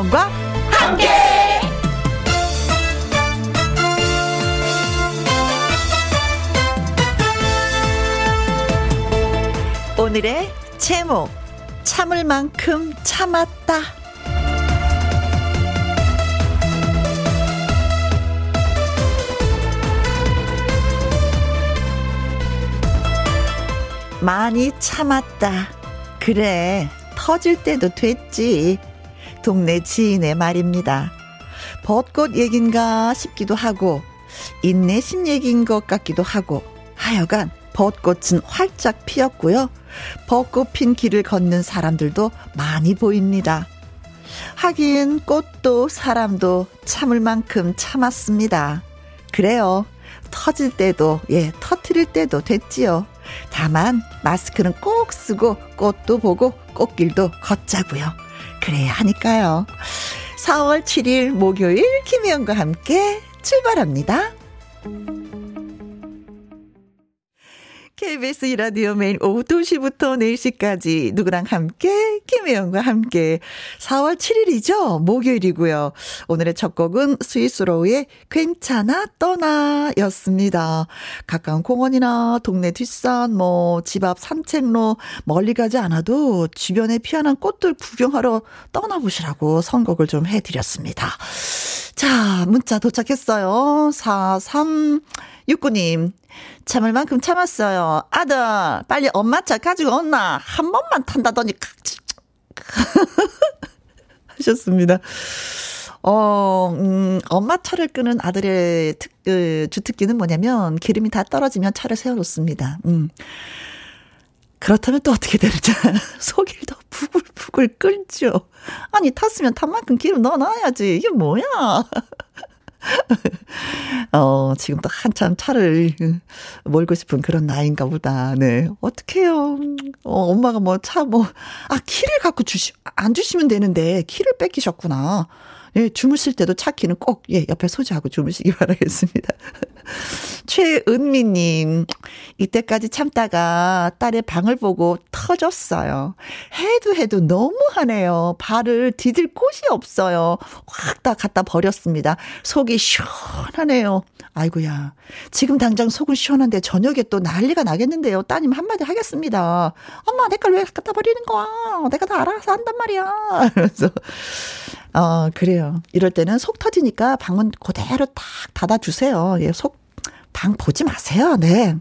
김혜영과 함께. 오늘의 제목 참을 만큼 참았다. 많이 참았다. 그래, 터질 때도 됐지. 동네 지인의 말입니다. 벚꽃 얘긴가 싶기도 하고, 인내심 얘기인 것 같기도 하고, 하여간 벚꽃은 활짝 피었고요. 벚꽃 핀 길을 걷는 사람들도 많이 보입니다. 하긴 꽃도 사람도 참을 만큼 참았습니다. 그래요. 터질 때도, 예, 터트릴 때도 됐지요. 다만, 마스크는 꼭 쓰고 꽃도 보고 꽃길도 걷자고요. 그래야 하니까요. 4월 7일 목요일 김혜영과 함께 출발합니다. KBS 이라디오 메인 오후 2시부터 4시까지 누구랑 함께 김혜영과 함께 4월 7일이죠. 목요일이고요. 오늘의 첫 곡은 스위스로우의 괜찮아 떠나 였습니다. 가까운 공원이나 동네 뒷산 뭐 집 앞 산책로 멀리 가지 않아도 주변에 피어난 꽃들 구경하러 떠나보시라고 선곡을 좀 해드렸습니다. 자 문자 도착했어요. 4369님 참을 만큼 참았어요. 아들, 빨리 엄마 차 가지고 온나. 한 번만 탄다더니, 하셨습니다. 어, 음, 엄마 차를 끄는 아들의 특, 그, 주특기는 뭐냐면, 기름이 다 떨어지면 차를 세워놓습니다. 음. 그렇다면 또 어떻게 되느냐. 속이 더 부글부글 끓죠. 아니, 탔으면 탄 만큼 기름 넣어놔야지. 이게 뭐야. 어, 지금 또 한참 차를 몰고 싶은 그런 나이인가 보다. 네. 어떡해요. 어, 엄마가 뭐 차 뭐, 아, 키를 갖고 주시, 안 주시면 되는데, 키를 뺏기셨구나. 예, 주무실 때도 차 키는 꼭, 예, 옆에 소지하고 주무시기 바라겠습니다. 최은미 님, 이때까지 참다가 딸의 방을 보고 터졌어요. 해도 해도 너무하네요. 발을 디딜 곳이 없어요. 확 다 갖다 버렸습니다. 속이 시원하네요. 아이고야. 지금 당장 속은 시원한데 저녁에 또 난리가 나겠는데요. 따님 한마디 하겠습니다. 엄마, 내 걸 왜 갖다 버리는 거야? 내가 다 알아서 한단 말이야. 그래서, 어, 그래요. 이럴 때는 속 터지니까 방은 그대로 딱 닫아주세요. 예, 속, 방 보지 마세요. 네.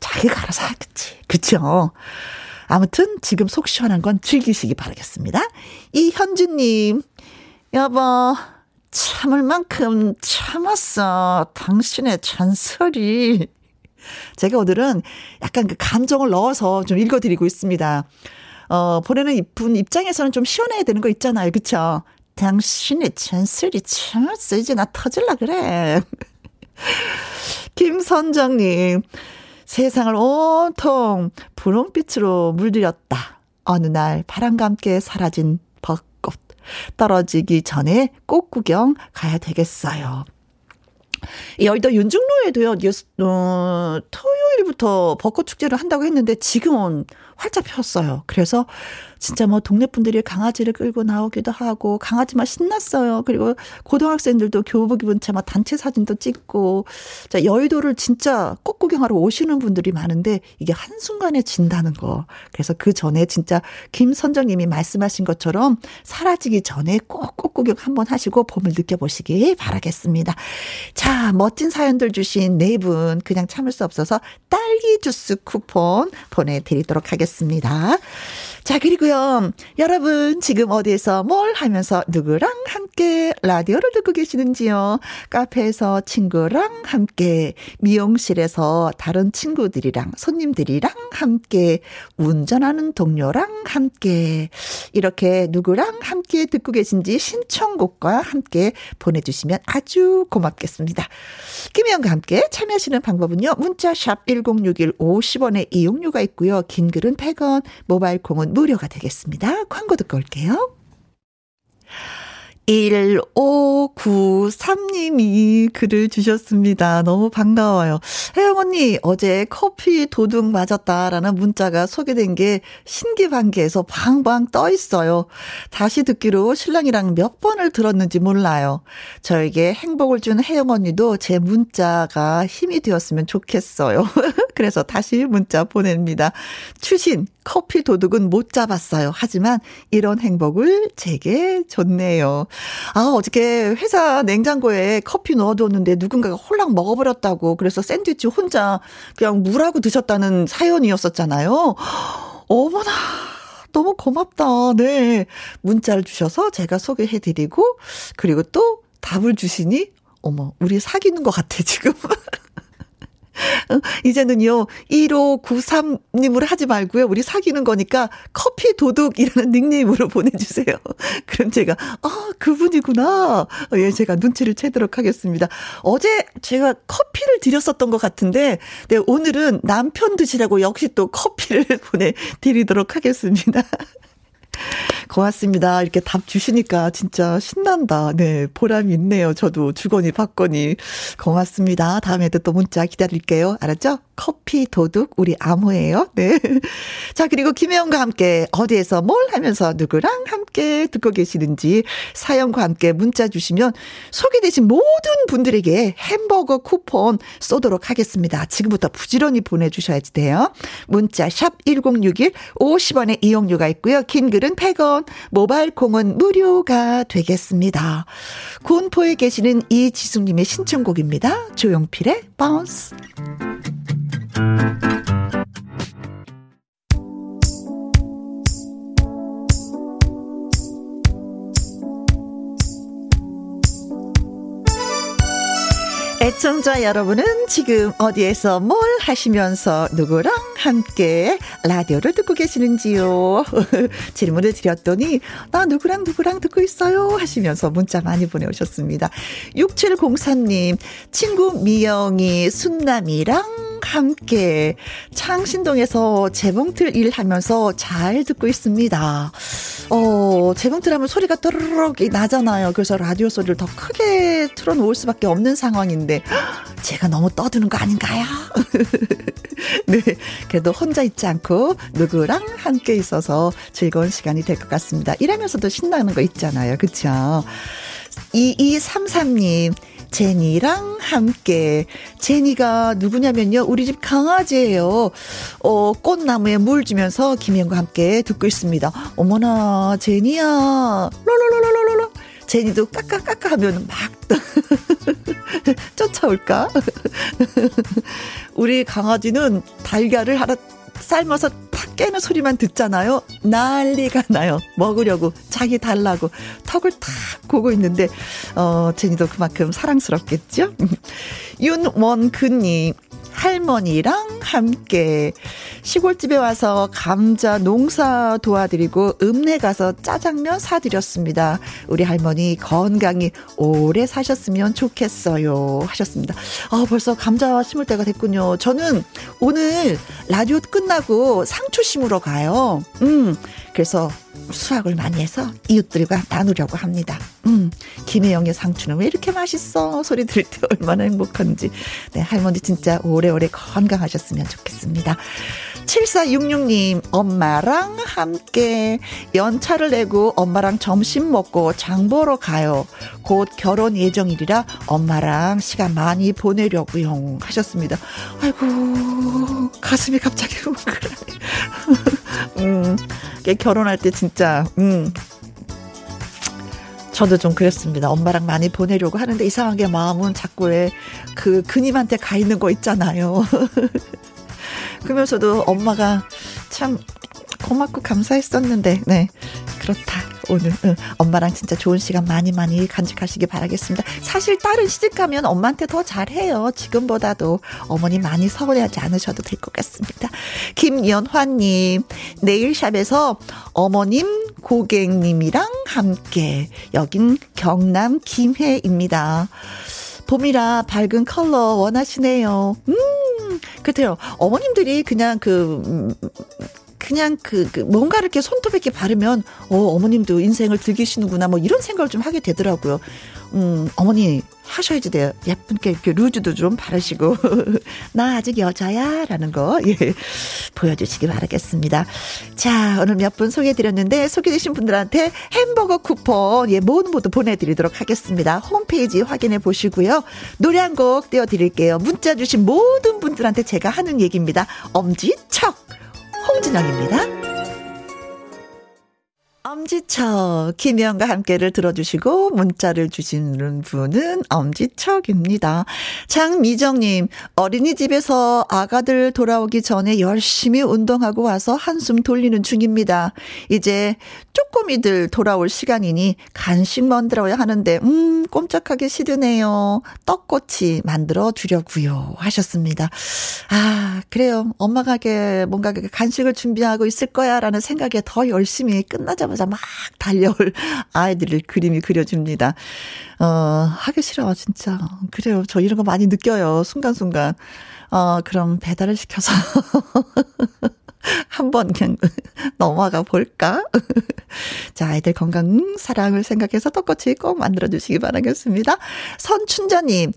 자기가 알아서 하겠지. 그쵸? 아무튼 지금 속 시원한 건 즐기시기 바라겠습니다. 이현주님, 여보, 참을 만큼 참았어. 당신의 잔소리. 제가 오늘은 약간 그 감정을 넣어서 좀 읽어드리고 있습니다. 어, 보내는 이쁜 입장에서는 좀 시원해야 되는 거 있잖아요. 그쵸? 당신의 잔소리 참았어. 이제 나 터질라 그래. 김선정님, 세상을 온통 분홍빛으로 물들였다. 어느 날 바람과 함께 사라진 벚꽃. 떨어지기 전에 꽃 구경 가야 되겠어요. 여의도 윤중로에도요, 어, 토요일부터 벚꽃 축제를 한다고 했는데 지금은 활짝 폈어요. 그래서 진짜 뭐 동네 분들이 강아지를 끌고 나오기도 하고 강아지만 신났어요. 그리고 고등학생들도 교복 입은 채 막 단체 사진도 찍고 자 여의도를 진짜 꽃 구경하러 오시는 분들이 많은데 이게 한 순간에 진다는 거. 그래서 그 전에 진짜 김선정님이 말씀하신 것처럼 사라지기 전에 꼭 꽃 구경 한번 하시고 봄을 느껴보시기 바라겠습니다. 자 멋진 사연들 주신 네 분 그냥 참을 수 없어서 딸기 주스 쿠폰 보내드리도록 하겠습니다. 있었습니다. 자, 그리고요. 여러분, 지금 어디에서 뭘 하면서 누구랑 함께 라디오를 듣고 계시는지요? 카페에서 친구랑 함께, 미용실에서 다른 친구들이랑, 손님들이랑 함께, 운전하는 동료랑 함께, 이렇게 누구랑 함께 듣고 계신지 신청곡과 함께 보내주시면 아주 고맙겠습니다. 김혜영과 함께 참여하시는 방법은요. 문자샵 1061 50원의 이용료가 있고요. 긴 글은 100원, 모바일 콩은 무료가 되겠습니다. 광고 듣고 올게요. 1593님이 글을 주셨습니다. 너무 반가워요. 혜영 언니, 어제 커피 도둑 맞았다라는 문자가 소개된 게 신기반기에서 방방 떠 있어요. 다시 듣기로 신랑이랑 몇 번을 들었는지 몰라요. 저에게 행복을 준 혜영 언니도 제 문자가 힘이 되었으면 좋겠어요. 그래서 다시 문자 보냅니다. 추신, 커피 도둑은 못 잡았어요. 하지만 이런 행복을 제게 줬네요. 아, 어저께 회사 냉장고에 커피 넣어뒀는데 누군가가 홀랑 먹어버렸다고. 그래서 샌드위치 혼자 그냥 물하고 드셨다는 사연이었었잖아요. 어머나. 너무 고맙다. 네. 문자를 주셔서 제가 소개해드리고, 그리고 또 답을 주시니, 어머, 우리 사귀는 것 같아, 지금. 어, 이제는요, 1593님으로 하지 말고요. 우리 사귀는 거니까 커피 도둑이라는 닉네임으로 보내주세요. 그럼 제가, 아, 그분이구나. 어, 예, 제가 눈치를 채도록 하겠습니다. 어제 제가 커피를 드렸었던 것 같은데, 네, 오늘은 남편 드시라고 역시 또 커피를 보내드리도록 하겠습니다. 고맙습니다. 이렇게 답 주시니까 진짜 신난다. 네, 보람이 있네요. 저도 주거니 받거니. 고맙습니다. 다음에도 또 문자 기다릴게요. 알았죠? 커피 도둑 우리 암호예요. 네. 자, 그리고 김혜영과 함께 어디에서 뭘 하면서 누구랑 함께 듣고 계시는지 사연과 함께 문자 주시면 소개되신 모든 분들에게 햄버거 쿠폰 쏘도록 하겠습니다. 지금부터 부지런히 보내 주셔야지 돼요. 문자 샵 1061 50원의 이용료가 있고요. 긴 글은 100원, 모바일 콩은 무료가 되겠습니다. 군포에 계시는 이지숙님의 신청곡입니다. 조용필의 Bounce. 애청자 여러분은 지금 어디에서 뭘 하시면서 누구랑 함께 라디오를 듣고 계시는지요? 질문을 드렸더니 나 누구랑 누구랑 듣고 있어요 하시면서 문자 많이 보내오셨습니다. 6703님 친구 미영이 순남이랑 함께 창신동에서 재봉틀 일하면서 잘 듣고 있습니다. 어, 재봉틀 하면 소리가 또르륵 나잖아요. 그래서 라디오 소리를 더 크게 틀어놓을 수밖에 없는 상황인데 제가 너무 떠드는 거 아닌가요? 네. 그래도 혼자 있지 않고 누구랑 함께 있어서 즐거운 시간이 될 것 같습니다. 일하면서도 신나는 거 있잖아요. 그쵸? 2233님. 제니랑 함께. 제니가 누구냐면요. 우리 집 강아지예요. 어, 꽃나무에 물 주면서 김혜영과 함께 듣고 있습니다. 어머나, 제니야. 롤롤롤롤롤롤. 제니도 까까까까 하면 막 쫓아올까? 우리 강아지는 달걀을 하나 삶아서 탁 깨는 소리만 듣잖아요. 난리가 나요. 먹으려고 자기 달라고 턱을 탁 고고 있는데 어 제니도 그만큼 사랑스럽겠죠. 윤원근님 할머니랑 함께 시골집에 와서 감자 농사 도와드리고 읍내 가서 짜장면 사드렸습니다. 우리 할머니 건강히 오래 사셨으면 좋겠어요. 하셨습니다. 아, 벌써 감자 심을 때가 됐군요. 저는 오늘 라디오 끝나고 상추 심으러 가요. 음, 그래서 수확을 많이 해서 이웃들과 나누려고 합니다. 음, 김혜영의 상추는 왜 이렇게 맛있어? 소리 들을 때 얼마나 행복한지. 네, 할머니 진짜 오래오래 건강하셨으면 좋겠습니다. 7466님, 엄마랑 함께 연차를 내고 엄마랑 점심 먹고 장 보러 가요. 곧 결혼 예정일이라 엄마랑 시간 많이 보내려고요. 하셨습니다. 아이고, 가슴이 갑자기 웅크라네. 음, 결혼할 때 진짜, 음, 저도 좀 그랬습니다. 엄마랑 많이 보내려고 하는데 이상하게 마음은 자꾸 왜 그 그님한테 가 있는 거 있잖아요. 그러면서도 엄마가 참 고맙고 감사했었는데, 네. 그렇다. 오늘 응, 엄마랑 진짜 좋은 시간 많이 많이 간직하시기 바라겠습니다. 사실 딸은 시집 가면 엄마한테 더 잘해요. 지금보다도 어머니 많이 서운해하지 않으셔도 될 것 같습니다. 김연화님 네일샵에서 어머님 고객님이랑 함께 여긴 경남 김해입니다. 봄이라 밝은 컬러 원하시네요. 음, 그렇대요. 어머님들이 그냥 그, 음, 그냥 그, 그 뭔가를 이렇게 손톱에 이렇게 바르면 어 어머님도 인생을 즐기시는구나 뭐 이런 생각을 좀 하게 되더라고요. 음 어머니 하셔야지 돼요. 예쁜게 이렇게 루즈도 좀 바르시고. 나 아직 여자야. 라는 거, 예. 보여주시기 바라겠습니다. 자, 오늘 몇 분 소개해드렸는데, 소개되신 분들한테 햄버거 쿠폰, 예, 모두 모두 보내드리도록 하겠습니다. 홈페이지 확인해 보시고요. 노래 한 곡 띄워드릴게요. 문자 주신 모든 분들한테 제가 하는 얘기입니다. 엄지척! 홍진영입니다. 엄지척 김혜영과 함께를 들어주시고 문자를 주시는 분은 엄지척입니다. 장미정님 어린이집에서 아가들 돌아오기 전에 열심히 운동하고 와서 한숨 돌리는 중입니다. 이제 쪼꼬미들 돌아올 시간이니 간식 만들어야 하는데 음 꼼짝하기 싫으네요. 떡꼬치 만들어 주려고요 하셨습니다. 아 그래요 엄마가 뭔가 간식을 준비하고 있을 거야라는 생각에 더 열심히 끝나자마자 오자마자 막 달려올 아이들을 그림이 그려집니다. 어, 하기 싫어, 진짜. 그래요. 저 이런 거 많이 느껴요. 순간순간. 어, 그럼 배달을 시켜서. 한번 그냥 넘어가 볼까? 자, 아이들 건강, 사랑을 생각해서 떡꼬치 꼭 만들어주시기 바라겠습니다. 선춘자님,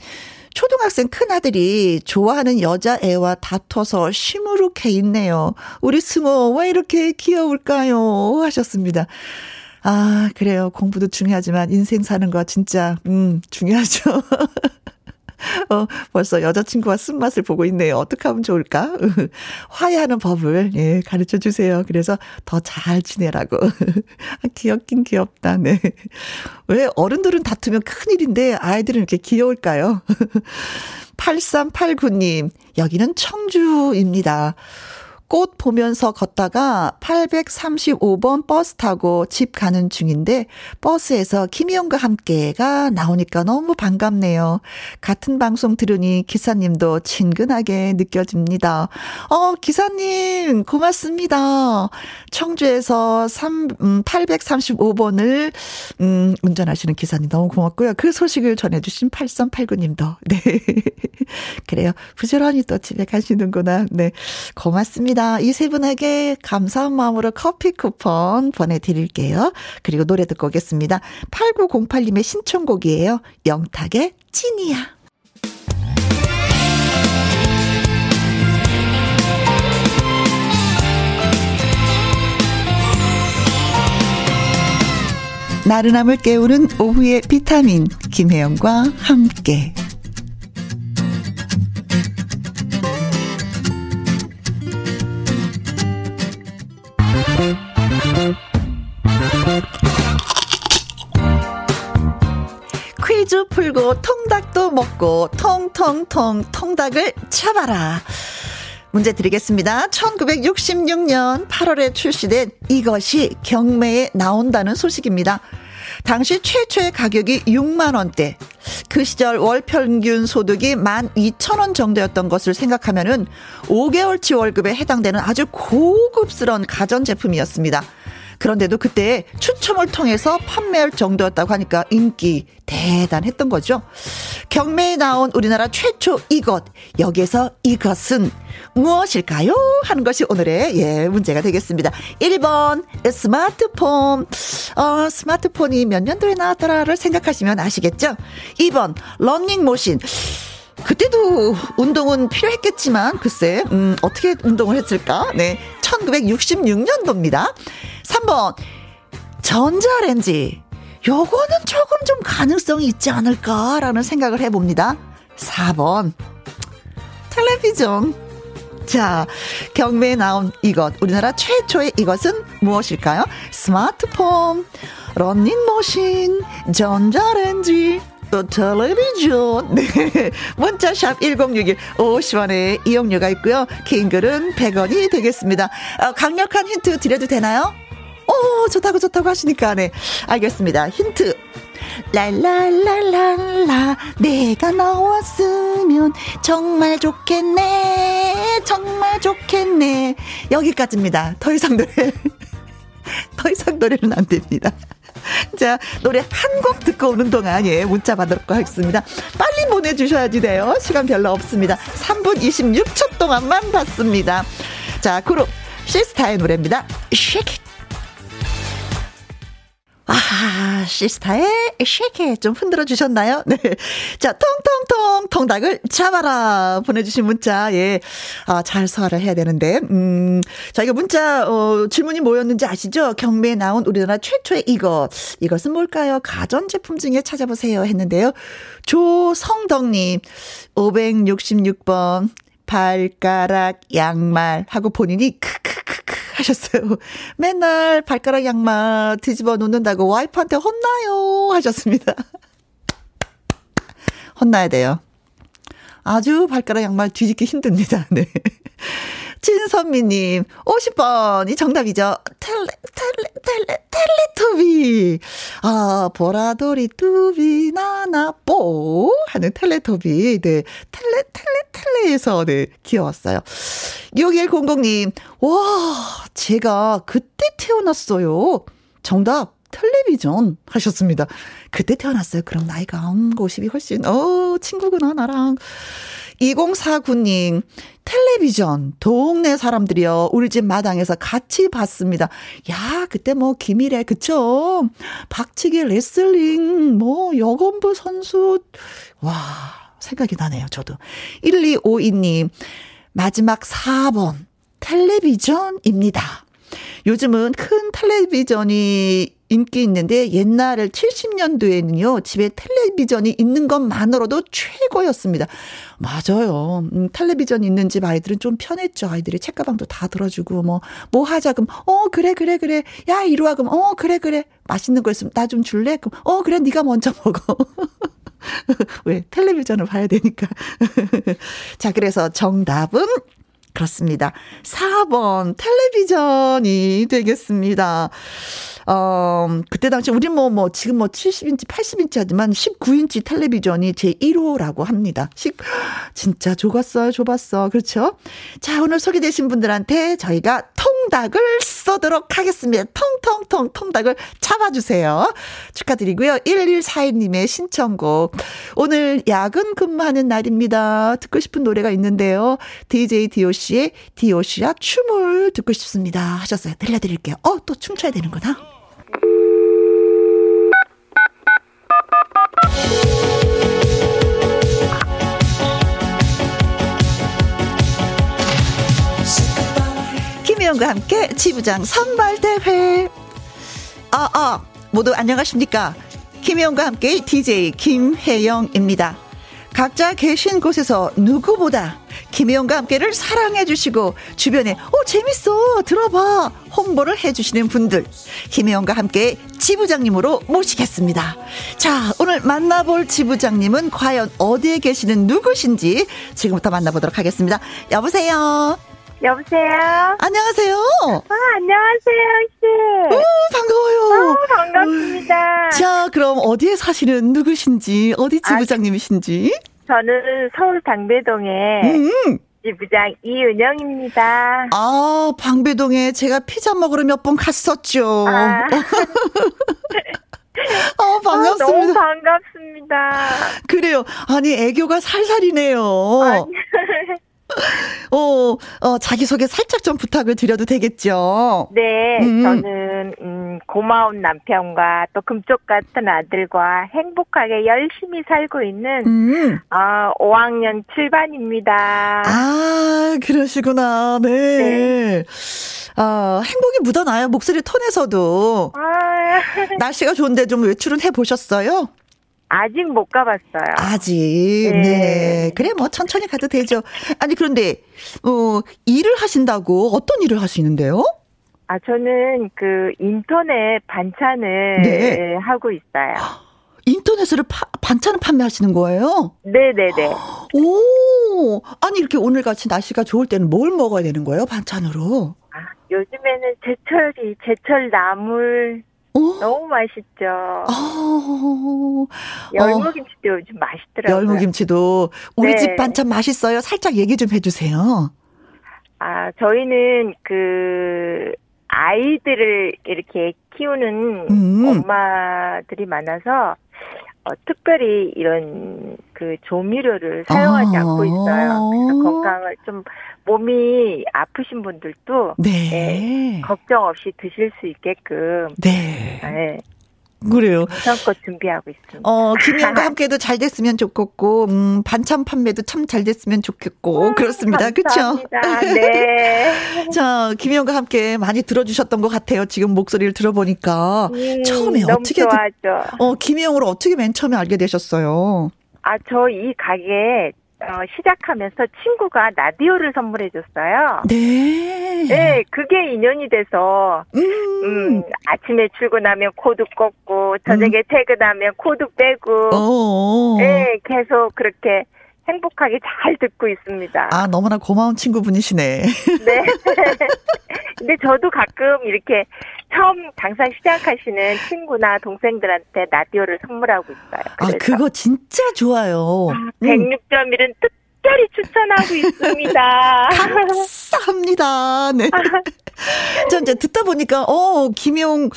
초등학생 큰아들이 좋아하는 여자애와 다퉈서 시무룩해 있네요. 우리 승호 왜 이렇게 귀여울까요? 하셨습니다. 아, 그래요. 공부도 중요하지만 인생 사는 거 진짜, 음, 중요하죠. 어, 벌써 여자친구와 쓴맛을 보고 있네요. 어떻게 하면 좋을까? 화해하는 법을, 예, 가르쳐 주세요. 그래서 더 잘 지내라고. 아, 귀엽긴 귀엽다, 네. 왜 어른들은 다투면 큰일인데 아이들은 이렇게 귀여울까요? 8389님, 여기는 청주입니다. 꽃 보면서 걷다가 835번 버스 타고 집 가는 중인데 버스에서 김희영과 함께가 나오니까 너무 반갑네요. 같은 방송 들으니 기사님도 친근하게 느껴집니다. 어, 기사님 고맙습니다. 청주에서 3 음, 835번을 음, 운전하시는 기사님 너무 고맙고요. 그 소식을 전해 주신 8389님도 네. 그래요. 부지런히 또 집에 가시는구나. 네. 고맙습니다. 감사합니다. 이 세 분에게 감사한 마음으로 커피 쿠폰 보내드릴게요. 그리고 노래 듣고 오겠습니다. 8908님의 신청곡이에요. 영탁의 찐이야. 나른함을 깨우는 오후의 비타민 김혜영과 함께 퀴즈 풀고 통닭도 먹고 통통통 통닭을 쳐봐라. 문제 드리겠습니다. 1966년 8월에 출시된 이것이 경매에 나온다는 소식입니다. 당시 최초의 가격이 6만 원대. 그 시절 월 평균 소득이 12,000원 정도였던 것을 생각하면은 5개월치 월급에 해당되는 아주 고급스러운 가전 제품이었습니다. 그런데도 그때 추첨을 통해서 판매할 정도였다고 하니까 인기 대단했던 거죠. 경매에 나온 우리나라 최초 이것, 여기에서 이것은 무엇일까요? 하는 것이 오늘의 예, 문제가 되겠습니다. 1번, 스마트폰. 어, 스마트폰이 몇 년도에 나왔더라를 생각하시면 아시겠죠? 2번, 런닝머신. 그때도 운동은 필요했겠지만, 글쎄, 음, 어떻게 운동을 했을까? 네. 1966년도입니다. 3번, 전자레인지. 요거는 조금 좀 가능성이 있지 않을까라는 생각을 해 봅니다. 4번, 텔레비전. 자, 경매에 나온 이것, 우리나라 최초의 이것은 무엇일까요? 스마트폰, 런닝머신, 전자레인지, 또 텔레비전. 네. 문자샵 1061 50원에 이용료가 있고요. 긴 글은 100원이 되겠습니다. 어, 강력한 힌트 드려도 되나요? 오, 좋다고 좋다고 하시니까, 네. 알겠습니다. 힌트. 랄랄랄랄라 내가 나왔으면 정말 좋겠네 정말 좋겠네 여기까지입니다 더 이상 노래 더 이상 노래는 안 됩니다 자, 노래 한 곡 듣고 오는 동안, 예, 문자 받도록 하겠습니다. 빨리 보내주셔야지 돼요. 시간 별로 없습니다. 3분 26초 동안만 받습니다. 자, 그룹 시스타의 노래입니다. Shake it. 아, 시스타의 쉐이크 좀 흔들어 주셨나요? 네. 자, 통통통 통닭을 잡아라 보내주신 문자 예, 아, 잘 소화를 해야 되는데 음, 저희가 문자 어, 질문이 뭐였는지 아시죠? 경매에 나온 우리나라 최초의 이것 이것은 뭘까요? 가전제품 중에 찾아보세요 했는데요. 조성덕님 566번 발가락 양말 하고 본인이 크크크크 하셨어요. 맨날 발가락 양말 뒤집어 놓는다고 와이프한테 혼나요 하셨습니다. 혼나야 돼요. 아주 발가락 양말 뒤집기 힘듭니다. 네. 진선미님, 50번이 정답이죠. 텔레, 텔레, 텔레, 텔레토비. 아, 보라돌이 뚜비, 나나, 뽀. 하는 텔레토비. 네. 텔레, 텔레, 텔레에서, 네. 귀여웠어요. 6100님, 와, 제가 그때 태어났어요. 정답. 텔레비전 하셨습니다. 그때 태어났어요. 그럼 나이가 음, 50이 훨씬 어 친구구나 나랑 2049님, 텔레비전, 동네 사람들이요, 우리 집 마당에서 같이 봤습니다. 야, 그때 뭐, 김일애, 그쵸? 박치기 레슬링, 뭐, 여건부 선수, 와, 생각이 나네요, 저도. 1252님, 마지막 4번, 텔레비전입니다. 요즘은 큰 텔레비전이 인기 있는데 옛날 70년도에는요, 집에 텔레비전이 있는 것만으로도 최고였습니다. 맞아요. 음, 텔레비전 있는 집 아이들은 좀 편했죠. 아이들이 책가방도 다 들어주고, 뭐, 뭐 하자, 그럼, 어, 그래, 그래, 그래. 야, 이리 와, 그럼, 어, 그래, 그래. 맛있는 거 있으면 나 좀 줄래? 그럼, 어, 그래, 네가 먼저 먹어. 왜? 텔레비전을 봐야 되니까. 자, 그래서 정답은 그렇습니다. 4번 텔레비전이 되겠습니다. 어, 그때 당시 우리 뭐, 뭐, 지금 뭐 70인치, 80인치 하지만 19인치 텔레비전이 제 1호라고 합니다. 10, 진짜 좁았어요, 좁았어. 그렇죠? 자, 오늘 소개되신 분들한테 저희가 통닭을 쏘도록 하겠습니다. 통통통 통닭을 잡아주세요. 축하드리고요. 1142님의 신청곡. 오늘 야근 근무하는 날입니다. 듣고 싶은 노래가 있는데요. DJ DOC의 DOC야 춤을 듣고 싶습니다. 하셨어요. 들려드릴게요. 어, 또 춤춰야 되는구나. 김혜영과 함께 지부장 선발대회. 아, 아, 모두 안녕하십니까. 김혜영과 함께 DJ 김혜영입니다. 각자 계신 곳에서 누구보다 김혜영과 함께를 사랑해 주시고 주변에 어 재밌어 들어봐 홍보를 해 주시는 분들 김혜영과 함께 지부장님으로 모시겠습니다. 자 오늘 만나볼 지부장님은 과연 어디에 계시는 누구신지 지금부터 만나보도록 하겠습니다. 여보세요. 여보세요. 안녕하세요. 아, 안녕하세요, 씨. 오, 반가워요. 어, 반갑습니다. 자, 그럼 어디에 사시는 누구신지, 어디 아, 지부장님이신지? 아, 저는 서울 방배동에 음. 지부장 이은영입니다. 아, 방배동에 제가 피자 먹으러 몇 번 갔었죠. 아. 어, 반갑습니다. 아, 너무 반갑습니다. 그래요. 아니, 애교가 살살이네요. 아니. 어, 어, 자기소개 살짝 좀 부탁을 드려도 되겠죠? 네, 음. 저는, 음, 고마운 남편과 또 금쪽 같은 아들과 행복하게 열심히 살고 있는, 음. 어, 5학년 7반입니다. 아, 그러시구나. 네. 네. 아, 행복이 묻어나요. 목소리 톤에서도. 아. 날씨가 좋은데 좀 외출은 해보셨어요? 아직 못 가봤어요. 아직. 네. 네. 그래, 뭐, 천천히 가도 되죠. 아니, 그런데, 어, 일을 하신다고 어떤 일을 하시는데요? 아, 저는 그 인터넷 반찬을 네. 하고 있어요. 인터넷으로 파, 반찬을 판매하시는 거예요? 네네네. 오, 아니, 이렇게 오늘 같이 날씨가 좋을 때는 뭘 먹어야 되는 거예요, 반찬으로? 아, 요즘에는 제철이, 제철 나물, 어? 너무 맛있죠. 어. 열무김치도 어. 요즘 맛있더라고요. 열무김치도 우리 네. 집 반찬 맛있어요. 살짝 얘기 좀 해주세요. 아 저희는 그 아이들을 이렇게 키우는 음. 엄마들이 많아서 어, 특별히 이런 그 조미료를 사용하지 아. 않고 있어요. 그래서 건강을 좀 몸이 아프신 분들도 네. 네, 걱정 없이 드실 수 있게끔 네. 네. 그래요. 성껏 준비하고 있습니다. 어, 김희영과 함께도 잘 됐으면 좋겠고, 음, 반찬 판매도 참 잘 됐으면 좋겠고, 음, 그렇습니다. 그쵸? 네. 자, 김희영과 함께 많이 들어주셨던 것 같아요. 지금 목소리를 들어보니까. 음, 처음에 어떻게. 좋아하죠. 어, 김희영을 어떻게 맨 처음에 알게 되셨어요? 아, 저 이 가게 어, 시작하면서 친구가 라디오를 선물해 줬어요. 네. 네, 그게 인연이 돼서, 음, 음 아침에 출근하면 코드 꽂고, 저녁에 음. 퇴근하면 코드 빼고, 어 네, 계속 그렇게 행복하게 잘 듣고 있습니다. 아, 너무나 고마운 친구분이시네. 네. 근데 저도 가끔 이렇게 처음 장사 시작하시는 친구나 동생들한테 라디오를 선물하고 있어요. 아, 그래서. 아, 그거 진짜 좋아요. 아, 106.1은 뜻 특별히 추천하고 있습니다. 감사합니다. 네. 저 이제 듣다 보니까, 어, 김용,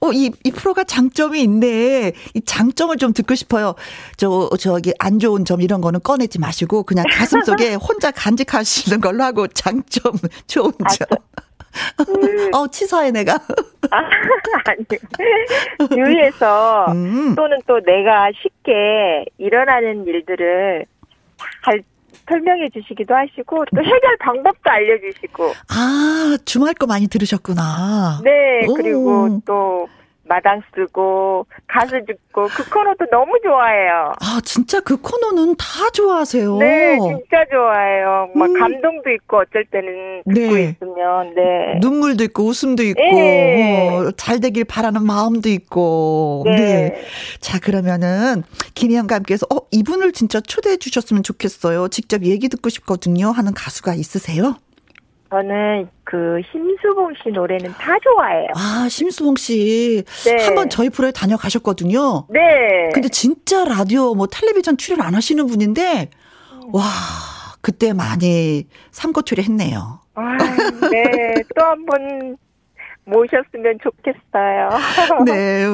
어, 이, 이 프로가 장점이 있네. 이 장점을 좀 듣고 싶어요. 저, 저기, 안 좋은 점 이런 거는 꺼내지 마시고, 그냥 가슴 속에 혼자 간직하시는 걸로 하고, 장점, 좋은 아, 점. 음. 어, 치사해, 내가. 아, 아니요. 주위에서 음. 또는 또 내가 쉽게 일어나는 일들을 잘 설명해 주시기도 하시고 또 해결 방법도 알려주시고. 아 주말 거 많이 들으셨구나. 네 그리고 오. 또 마당 쓰고 가수 듣고 그 코너도 너무 좋아해요. 아 진짜 그 코너는 다 좋아하세요. 네, 진짜 좋아해요. 막 음. 감동도 있고 어쩔 때는 듣고 네. 있으면 네. 눈물도 있고 웃음도 있고 네. 어, 잘 되길 바라는 마음도 있고. 네. 네. 자 그러면은 김희영과 함께해서 어 이분을 진짜 초대해 주셨으면 좋겠어요. 직접 얘기 듣고 싶거든요. 하는 가수가 있으세요? 저는 그 심수봉 씨 노래는 다 좋아해요. 아, 심수봉 씨. 네. 한번 저희 프로에 다녀가셨거든요. 네. 근데 진짜 라디오 뭐 텔레비전 출연 안 하시는 분인데 음. 와, 그때 많이 삼고초려 했네요. 아, 네. 또 한 번 모셨으면 좋겠어요. 네.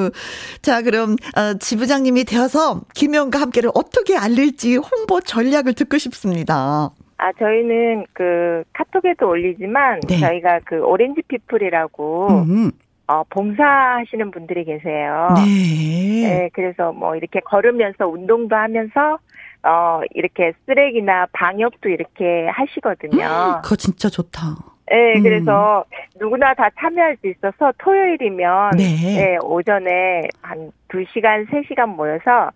자, 그럼 어, 지부장님이 되어서 김영과 함께를 어떻게 알릴지 홍보 전략을 듣고 싶습니다. 아, 저희는 그 카톡에도 올리지만 네. 저희가 그 오렌지 피플이라고 음. 어, 봉사하시는 분들이 계세요. 네. 네. 그래서 뭐 이렇게 걸으면서 운동도 하면서 어, 이렇게 쓰레기나 방역도 이렇게 하시거든요. 그거 진짜 좋다. 네, 음. 그래서 누구나 다 참여할 수 있어서 토요일이면 네. 네 오전에 한 2시간, 3시간 모여서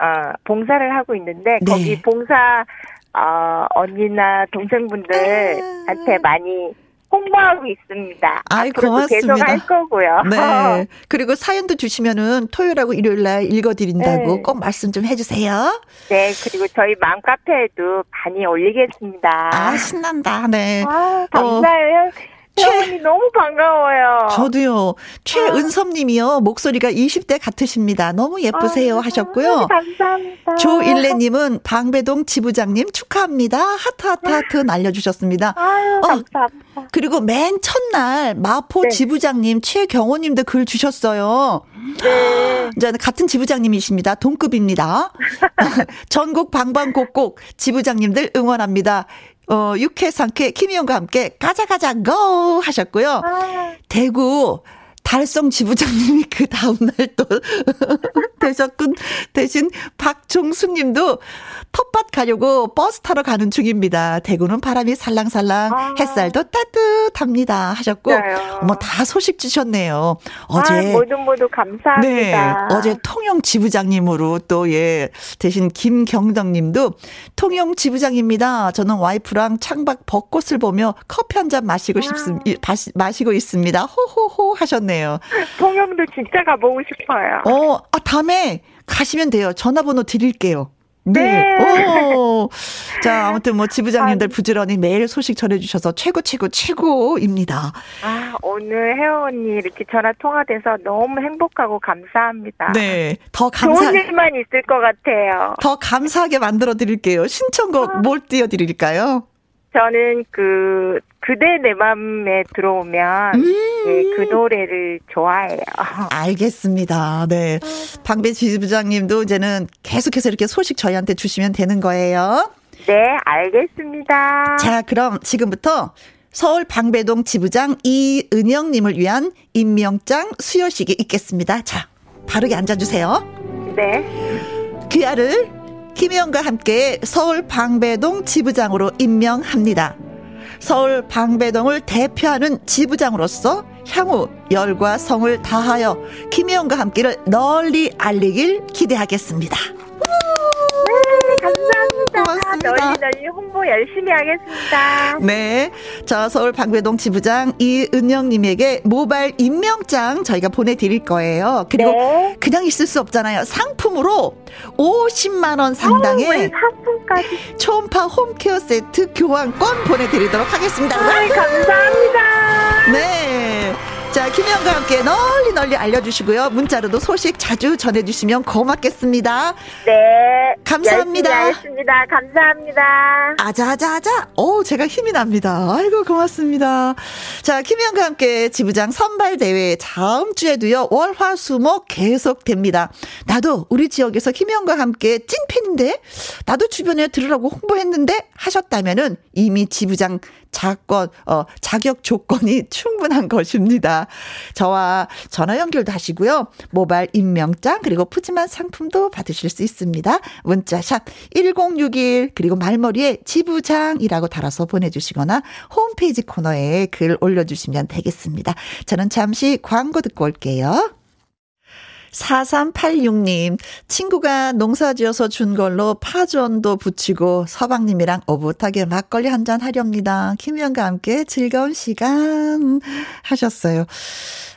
어, 봉사를 하고 있는데 네. 거기 봉사 어, 언니나 동생분들한테 아. 많이 홍보하고 있습니다. 아이, 고맙습니다. 계속 할 거고요. 네. 그리고 사연도 주시면은 토요일하고 일요일 날 읽어드린다고 네. 꼭 말씀 좀 해주세요. 네. 그리고 저희 맘카페에도 많이 올리겠습니다. 아, 신난다. 네. 아, 감사해요. 어. 최 너무 반가워요. 저도요. 최은섭 님이요. 목소리가 20대 같으십니다. 너무 예쁘세요 아, 하셨고요. 감사합니다. 조일레 님은 방배동 지부장님 축하합니다. 하트 하트 하트 날려 주셨습니다. 아유, 어, 감사합니다. 그리고 맨 첫날 마포 네. 지부장님 최경호 님도 글 주셨어요. 네. 이제 같은 지부장님이십니다. 동급입니다. 전국 방방곡곡 지부장님들 응원합니다. 어, 육회 상쾌 김희영과 함께 가자 가자 고 하셨고요. 아. 대구 달성 지부장님이 그 다음날 또 되셨군. 대신 박종수 님도 텃밭 가려고 버스 타러 가는 중입니다. 대구는 바람이 살랑살랑 아. 햇살도 따뜻합니다. 하셨고, 뭐다 소식 주셨네요. 어제. 아, 모두 모두 감사합니다. 네. 어제 통영 지부장님으로 또 예, 대신 김경덕 님도 통영 지부장입니다. 저는 와이프랑 창밖 벚꽃을 보며 커피 한 잔 마시고 싶습니다. 마시고 있습니다. 호호호 하셨네요. 통영도 진짜 가보고 싶어요. 어, 아, 다음에 가시면 돼요. 전화번호 드릴게요. 네. 네. 오. 자, 아무튼 뭐 지부장님들 부지런히 매일 소식 전해주셔서 최고, 최고, 최고입니다. 아, 오늘 혜원 언니 이렇게 전화 통화돼서 너무 행복하고 감사합니다. 네. 더 감사. 좋은 일만 있을 것 같아요. 더 감사하게 만들어 드릴게요. 신청곡 아. 뭘 띄워드릴까요? 저는 그 그대 내 맘에 들어오면 음. 네, 그 노래를 좋아해요. 알겠습니다. 네. 방배 지부장님도 이제는 계속해서 이렇게 소식 저희한테 주시면 되는 거예요. 네, 알겠습니다. 자, 그럼 지금부터 서울 방배동 지부장 이은영님을 위한 임명장 수여식이 있겠습니다. 자, 바르게 앉아주세요. 네. 귀하를 김혜영과 함께 서울 방배동 지부장으로 임명합니다. 서울 방배동을 대표하는 지부장으로서 향후 열과 성을 다하여 김혜영과 함께를 널리 알리길 기대하겠습니다. 고맙습니다. 널리 널리 홍보 열심히 하겠습니다. 네. 저 서울 방배동 지부장 이은영님에게 모바일 임명장 저희가 보내드릴 거예요. 그리고 네. 그냥 있을 수 없잖아요. 상품으로 50만원 상당의 어, 상품까지. 초음파 홈케어 세트 교환권 보내드리도록 하겠습니다. 아, 감사합니다. 네. 자, 김혜영과 함께 널리 널리 알려주시고요. 문자로도 소식 자주 전해주시면 고맙겠습니다. 네. 감사합니다. 알겠습니다. 감사합니다. 아자아자아자. 오, 제가 힘이 납니다. 아이고, 고맙습니다. 자, 김혜영과 함께 지부장 선발대회 다음 주에도요, 월 화 수 목 계속 됩니다. 나도 우리 지역에서 김혜영과 함께 찐팬인데, 나도 주변에 들으라고 홍보했는데 하셨다면은 이미 지부장 자권, 어, 자격 조건이 충분한 것입니다. 저와 전화 연결도 하시고요. 모바일 임명장, 그리고 푸짐한 상품도 받으실 수 있습니다. 문자샵 1061, 그리고 말머리에 지부장이라고 달아서 보내주시거나 홈페이지 코너에 글 올려주시면 되겠습니다. 저는 잠시 광고 듣고 올게요. 4386님, 친구가 농사 지어서 준 걸로 파전도 붙이고 서방님이랑 오붓하게 막걸리 한 잔 하렵니다. 김희영과 함께 즐거운 시간 하셨어요.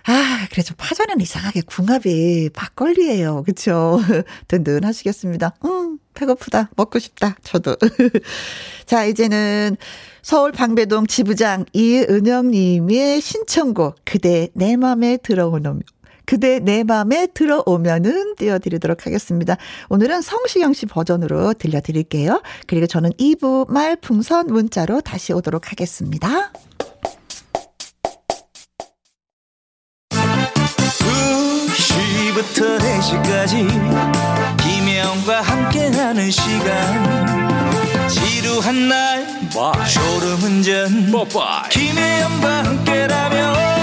아, 그래도 파전에는 이상하게 궁합이 막걸리예요. 그쵸? 든든하시겠습니다. 음, 배고프다. 먹고 싶다. 저도. 자, 이제는 서울 방배동 지부장 이은영 님의 신청곡, 그대 내 맘에 들어오는 그대 내 맘에 들어오면은 띄워드리도록 하겠습니다. 오늘은 성시경 씨 버전으로 들려드릴게요. 그리고 저는 2부 말풍선 문자로 다시 오도록 하겠습니다. 2시부터 4시까지 김혜영과 함께하는 시간 지루한 날 Bye. 졸음운전 Bye. 김혜영과 함께라면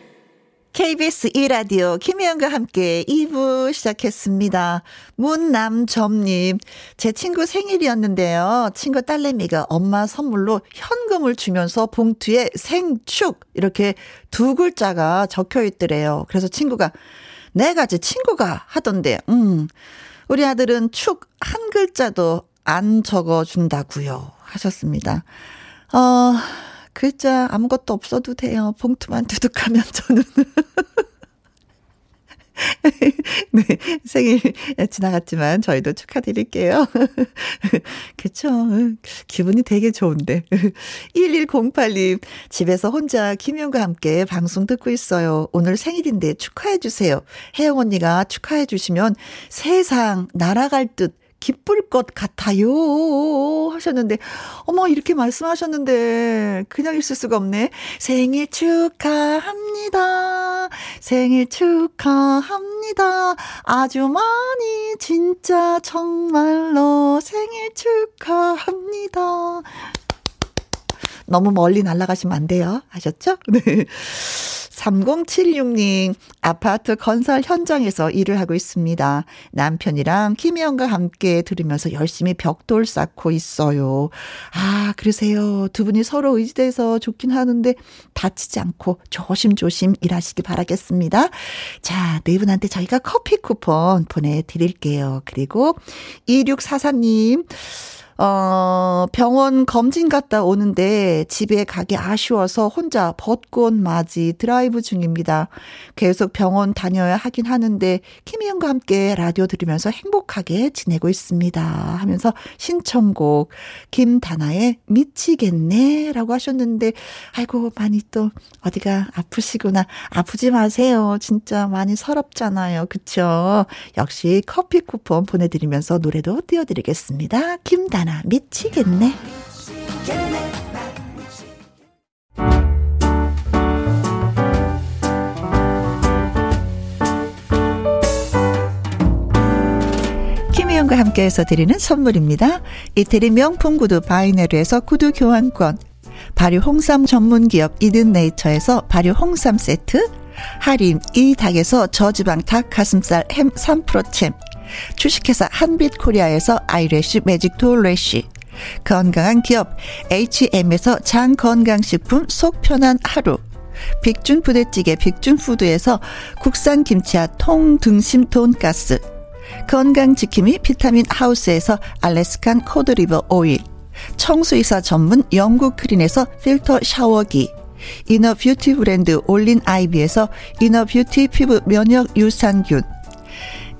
KBS 2라디오 김혜영과 함께 2부 시작했습니다. 문남점님, 제 친구 생일이었는데요. 친구 딸내미가 엄마 선물로 현금을 주면서 봉투에 생축 이렇게 두 글자가 적혀 있더래요. 그래서 친구가 내가 제 친구가 하던데, 음, 우리 아들은 축 한 글자도 안 적어 준다고요. 하셨습니다. 어, 글자 아무것도 없어도 돼요. 봉투만 두둑하면 저는. 네, 생일 지나갔지만 저희도 축하드릴게요. 그쵸. 기분이 되게 좋은데. 1108님, 집에서 혼자 김영과 함께 방송 듣고 있어요. 오늘 생일인데 축하해주세요. 혜영 언니가 축하해주시면 세상 날아갈 듯 기쁠 것 같아요. 하셨는데, 어머, 이렇게 말씀하셨는데, 그냥 있을 수가 없네. 생일 축하합니다. 생일 축하합니다. 아주 많이, 진짜, 정말로 생일 축하합니다. 너무 멀리 날아가시면 안 돼요. 아셨죠? 네. 3076님, 아파트 건설 현장에서 일을 하고 있습니다. 남편이랑 김혜영과 함께 들으면서 열심히 벽돌 쌓고 있어요. 아, 그러세요. 두 분이 서로 의지돼서 좋긴 하는데 다치지 않고 조심조심 일하시기 바라겠습니다. 자, 네 분한테 저희가 커피 쿠폰 보내드릴게요. 그리고 2644님, 어, 병원 검진 갔다 오는데 집에 가기 아쉬워서 혼자 벚꽃 맞이 드라이브 중입니다. 계속 병원 다녀야 하긴 하는데 김희영과 함께 라디오 들으면서 행복하게 지내고 있습니다. 하면서 신청곡 김다나의 미치겠네 라고 하셨는데 아이고 많이 또 어디가 아프시구나. 아프지 마세요. 진짜 많이 서럽잖아요. 그쵸? 역시 커피 쿠폰 보내드리면서 노래도 띄워드리겠습니다. 김다나 나 미치겠네. 김혜영과 함께해서 드리는 선물입니다. 이태리 명품 구두 바이네르에서 구두 교환권, 발효 홍삼 전문 기업 이든네이처에서 발효 홍삼 세트, 할인 이 닭에서 저지방 닭 가슴살 햄 3%챔. 주식회사 한빛코리아에서 아이래쉬 매직 돌래쉬, 건강한 기업 H&M에서 장건강식품 속 편한 하루, 빅준 부대찌개 빅준푸드에서 국산 김치와 통등심 돈가스. 건강지킴이 비타민 하우스에서 Alaskan Cod Liver Oil. 청소 이사 전문 영국 크린에서 필터 샤워기. inner beauty 브랜드 올린 아이비에서 inner beauty 피부 면역 유산균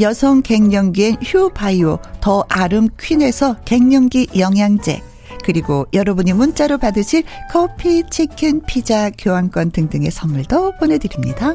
여성 갱년기엔 휴바이오 더 아름 퀸에서 갱년기 영양제 그리고 여러분이 문자로 받으실 커피, 치킨, 피자, 교환권 등등의 선물도 보내드립니다.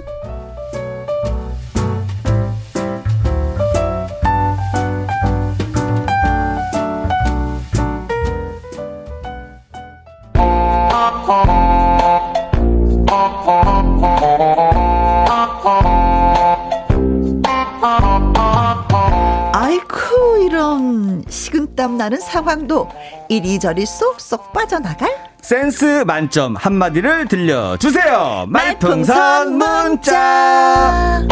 식은땀 나는 상황도 이리저리 쏙쏙 빠져나갈 센스 만점 한마디를 들려주세요. 말풍선 문자.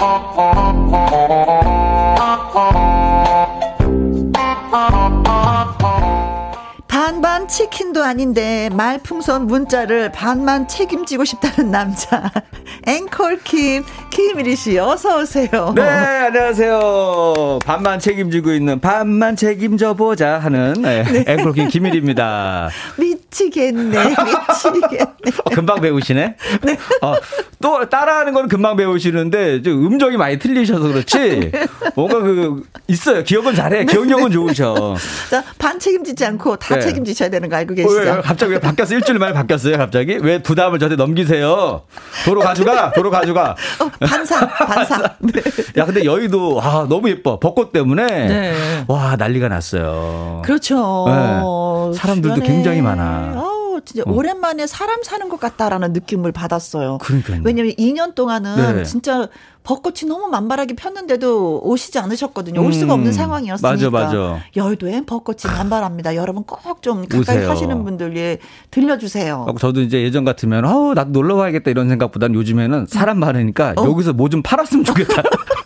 반반 치킨도 아닌데 말풍선 문자를 반만 책임지고 싶다는 남자 앵콜 킴 김일희 씨 어서 오세요. 네 안녕하세요. 반만 책임지고 있는 반만 책임져 보자 하는 네, 네. 앵콜 킴 김일희입니다. 미치겠네 미치겠네. 어, 금방 배우시네. 네. 어, 또 따라하는 건 금방 배우시는데 좀 음정이 많이 틀리셔서 그렇지. 뭔가 그 있어요. 기억은 잘해. 기억력은 좋으셔. 반 책임지지 않고 다 네. 책임지셔야 되는 거 알고 계시죠? 왜, 갑자기 왜 바뀌었어? 일주일 만에 바뀌었어요, 갑자기? 왜 부담을 저한테 넘기세요? 도로 가져가, 도로 가져가. 어, 반사, 반사. 네. 야, 근데 여의도, 아, 너무 예뻐. 벚꽃 때문에. 네. 와, 난리가 났어요. 그렇죠. 네. 사람들도 주변에. 굉장히 많아. 어. 진짜 어. 오랜만에 사람 사는 것 같다라는 느낌을 받았어요. 그러니까요. 왜냐면 2년 동안은 네. 진짜 벚꽃이 너무 만발하게 폈는데도 오시지 않으셨거든요. 올 수가 없는 음, 상황이었으니까. 맞아, 맞아. 여의도엔 벚꽃이 만발합니다. 여러분 꼭 좀 가까이 오세요. 사시는 분들 예 들려주세요. 저도 이제 예전 같으면 어우 나도 놀러 가야겠다 이런 생각보다는 요즘에는 사람 많으니까 어? 여기서 뭐 좀 팔았으면 좋겠다.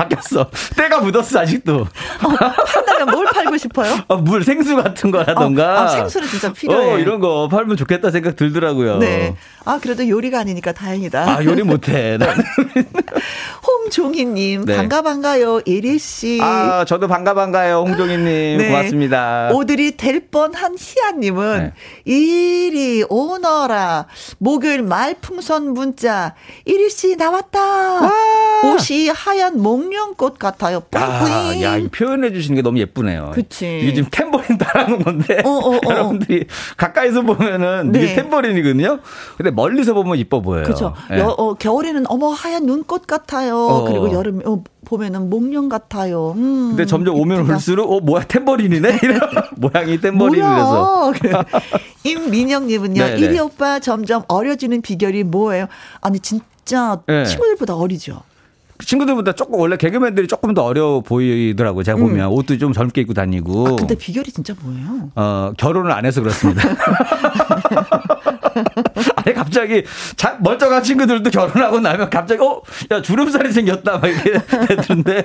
바뀌었어. 때가 묻었어 아직도. 어, 판다면 뭘 팔고 싶어요? 어, 물 생수 같은 거라던가. 어, 아, 생수는 진짜 필요해. 어, 이런 거 팔면 좋겠다 생각 들더라고요. 네. 아 그래도 요리가 아니니까 다행이다. 아 요리 못해. 홍종희님 네. 반가 반가요 예리 씨. 아 저도 반가 반가요 홍종희님 네. 고맙습니다. 오들이 될 뻔한 희아님은 네. 이리 오너라 목요일 말풍선 문자 이리 씨 나왔다. 와. 옷이 하얀 목련꽃 같아요. 아, 야, 이 표현해 주시는 게 너무 예쁘네요. 그치. 이게 지금 템버린 따라하는 건데 어, 어, 어. 여러분들이 가까이서 보면은 네. 이게 템버린이거든요. 근데 멀리서 보면 이뻐 보여요. 그렇죠. 네. 어, 겨울에는 어머 하얀 눈꽃 같아요. 어. 그리고 여름 어, 보면은 목련 같아요. 음, 근데 점점 오면 올수록 어 뭐야 템버린이네 이런 모양이 템버린이라서. 임민영님은요. 네, 네. 이리 오빠 점점 어려지는 비결이 뭐예요? 아니 진짜 네. 친구들보다 어리죠. 친구들보다 조금 원래 개그맨들이 조금 더 어려 보이더라고요. 제가 보면 음. 옷도 좀 젊게 입고 다니고. 아, 근데 비결이 진짜 뭐예요? 어, 결혼을 안 해서 그렇습니다. 아니 갑자기 자, 멀쩡한 친구들도 결혼하고 나면 갑자기 어, 야 주름살이 생겼다 막 이렇게 되던데.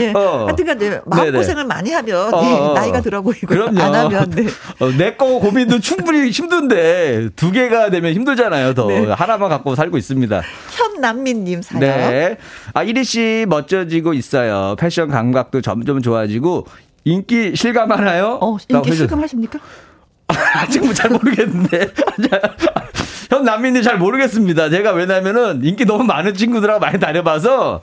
예. 어. 하여튼간 네, 마음 고생을 많이 하면 어, 네, 어. 나이가 들어 보이고 그럼요. 안 하면 네. 어, 내거 고민도 충분히 힘든데 두 개가 되면 힘들잖아요. 더 네. 하나만 갖고 살고 있습니다. 현남민님 사연. 네. 아 이리 씨 멋져지고 있어요. 패션 감각도 점점 좋아지고 인기 실감하나요? 어, 인기 실감하십니까? 아직 잘 모르겠는데. 현 남민님 잘 모르겠습니다. 제가 왜냐면은 인기 너무 많은 친구들하고 많이 다녀봐서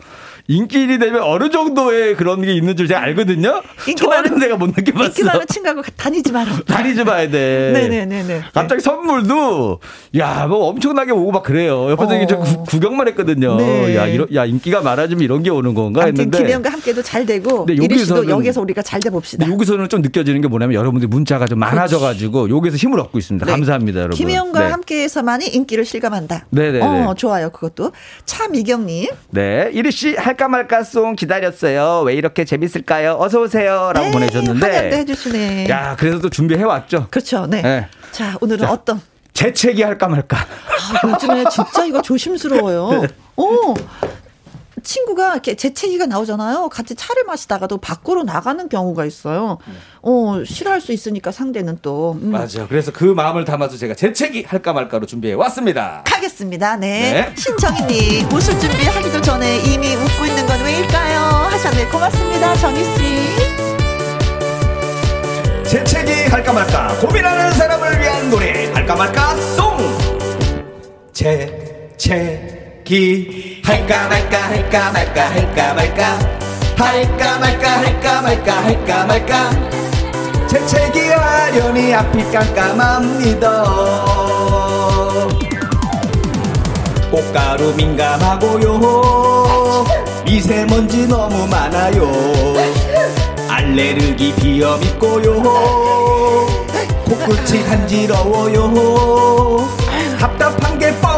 인기인이 되면 어느 정도의 그런 게 있는 줄 제가 알거든요. 인기 많은 내가 못 느껴봤어. 인기 많은 친구하고 다니지 마라. 다니지 마야 돼. 네네네네. 갑자기 선물도 야 뭐 엄청나게 오고 막 그래요. 옆에서 어. 구, 구경만 했거든요. 네. 야 이런 야 인기가 많아지면 이런 게 오는 건가 했는데. 김혜영과 함께도 잘 되고. 네, 여기서 여기서 우리가 잘 돼 봅시다. 여기서는 좀 느껴지는 게 뭐냐면 여러분들 문자가 좀 많아져 가지고 여기서 힘을 얻고 있습니다. 네. 감사합니다, 여러분. 김혜영과 네. 함께해서만이 인기를 실감한다. 네네. 어 좋아요 그것도. 차미경님. 네, 이리 씨 할까 말까 송 기다렸어요. 왜 이렇게 재밌을까요? 어서 오세요라고 네, 보내주셨는데. 환영도 해주시네. 야, 그래서 또 준비해 왔죠. 그렇죠. 네. 네. 자, 오늘은 자, 어떤? 재채기 할까 말까. 아, 요즘에 진짜 이거 조심스러워요. 네. 오, 친구가 이렇게 재채기가 나오잖아요. 같이 차를 마시다가도 밖으로 나가는 경우가 있어요. 어, 싫어할 수 있으니까 상대는 또. 음. 맞아요. 그래서 그 마음을 담아서 제가 재채기 할까 말까로 준비해 왔습니다. 가겠습니다. 네. 네. 신정희님, 웃을 준비하기도 전에 이미 웃고 있는 건 왜일까요? 하셨네. 고맙습니다. 정희 씨. 재채기 할까 말까 고민하는 사람을 위한 노래 할까 말까 송 재채 기. 할까 말까 할까 말까 할까 말까. 할까 말까 할까 말까 할까 말까. 재채기 하려니 앞이 깜깜합니다. 꽃가루 민감하고요. 미세먼지 너무 많아요. 알레르기 비염 있고요. 코끝이 간지러워요. 답답한 게뻥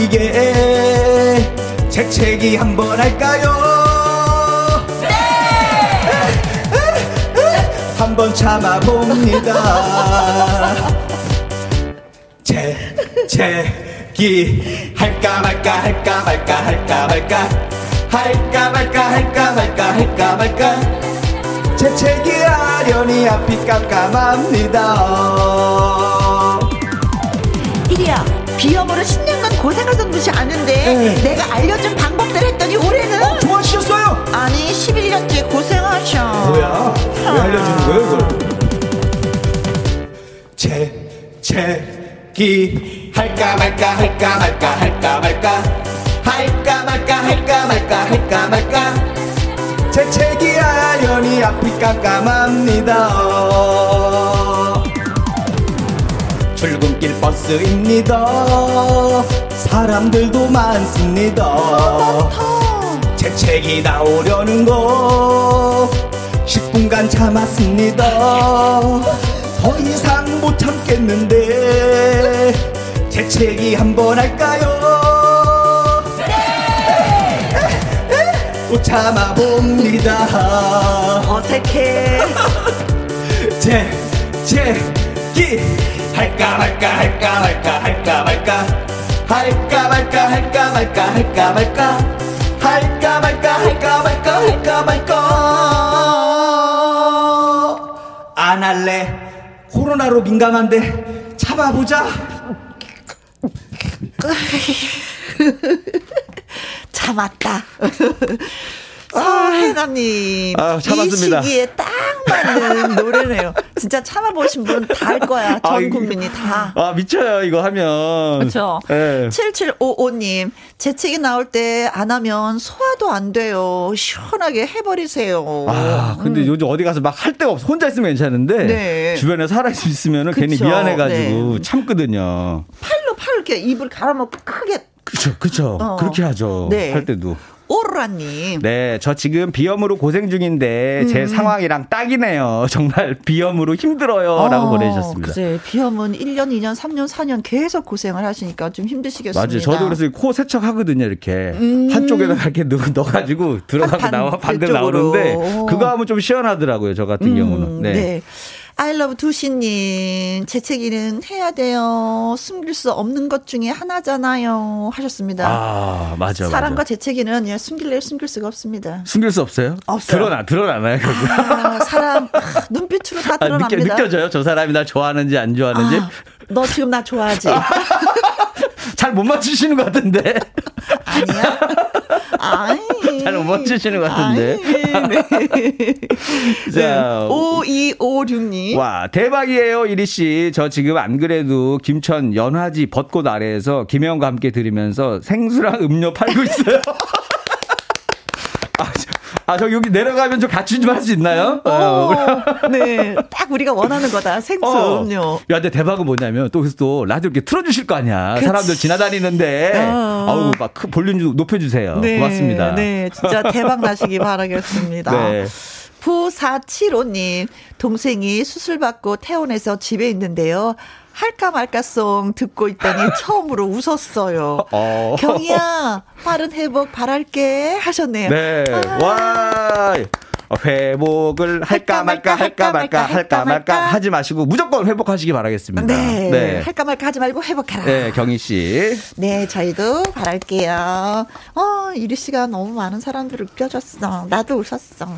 뚫리게 재채기 한번 할까요? 네! 한번 참아봅니다. 재채기 할까 말까 할까 말까 할까 말까 할까 말까 할까 말까 할까 말까. 재채기 하려니 앞이 깜깜합니다. 이리야 비염으로 10년간 고생하던 듯이 아는데 네. 내가 알려준 방법들 했더니 올해는 어, 좋아하셨어요? 아니 11년째 고생하셔. 뭐야? 왜 알려주는 거예요 그걸? 재채기. 할까 말까 할까 말까 할까 말까. 할까 말까 할까 말까 할까 말까. 재채기 하려니 앞이 깜깜합니다. 출근길 버스입니다. 사람들도 많습니다. 재채기 나오려는 거 10분간 참았습니다. 더 이상 못 참겠는데 재채기 한번 할까요? 못 참아봅니다. 어색해. 제, 제, 기 할까 말까 할까 말까 할까 말까 할까 말까 할까 말까 할까 말까 할까 말까 할까 말까 할까 말까 안 할래 코로나로 민감한데 참아보자 참았다. 서혜남님. 아, 참았습니다. 이 시기에 딱 맞는 노래네요. 진짜 참아보신 분다할 거야. 전 아, 국민이 다. 아, 미쳐요, 이거 하면. 그렇죠. 네. 7755님. 재채기 나올 때 안 하면 소화도 안 돼요. 시원하게 해버리세요. 아, 근데 음. 요즘 어디 가서 막 할 데가 없어. 혼자 있으면 괜찮은데. 네. 주변에 살아있으면 괜히 미안해가지고 네. 참거든요. 팔로 팔 이렇게 입을 갈아먹고 크게 그쵸, 그쵸. 어. 그렇게 하죠. 네. 할 때도. 오로라님. 네, 저 지금 비염으로 고생 중인데 음. 제 상황이랑 딱이네요. 정말 비염으로 힘들어요. 어, 라고 보내주셨습니다. 그래, 비염은 1년, 2년, 3년, 4년 계속 고생을 하시니까 좀 힘드시겠습니다. 맞아요. 저도 그래서 코 세척 하거든요. 이렇게. 음. 한쪽에다 이렇게 넣어가지고 들어가고 반, 나와 반대로 나오는데 그거 하면 좀 시원하더라고요. 저 같은 음, 경우는. 네. 네. 아이러브 두시님, 재채기는 해야 돼요. 숨길 수 없는 것 중에 하나잖아요. 하셨습니다. 아, 맞아. 사람과 맞아. 재채기는 예, 숨길래 숨길 수가 없습니다. 숨길 수 없어요? 없어요. 드러나, 드러나나요? 아, 사람, 아, 눈빛으로 다 드러납니다. 아, 느껴, 느껴져요? 저 사람이 날 좋아하는지 안 좋아하는지? 아, 너 지금 나 좋아하지? 잘 못 맞추시는 것 같은데. 아니야. 잘못 맞추시는 것 같은데. 네. 자, 5256님. 와, 대박이에요, 이리 씨. 저 지금 안 그래도 김천 연화지 벚꽃 아래에서 김혜영과 함께 들으면서 생수랑 음료 팔고 있어요. 아, 아, 저 여기 내려가면 좀 같이 좀 할 수 있나요? 오, 어, 네. 딱 우리가 원하는 거다. 생수 어. 음료. 야, 근데 대박은 뭐냐면 또, 또 라디오 이렇게 틀어주실 거 아니야. 그치. 사람들 지나다니는데. 어. 아우, 막 볼륨 좀 높여주세요. 네. 고맙습니다. 네. 진짜 대박 나시기 바라겠습니다. 네. 9475님, 동생이 수술받고 퇴원해서 집에 있는데요. 할까 말까송 듣고 있더니 처음으로 웃었어요. 어. 경이야, 빠른 회복 바랄게 하셨네요. 네. 아. 와. 회복을 할까 말까 할까 말까 할까 말까 하지 마시고 무조건 회복하시기 바라겠습니다. 네. 네. 할까 말까 하지 말고 회복하라. 네, 경희 씨. 네, 저희도 바랄게요. 어, 이리 씨가 너무 많은 사람들을 껴줬어. 나도 웃었어.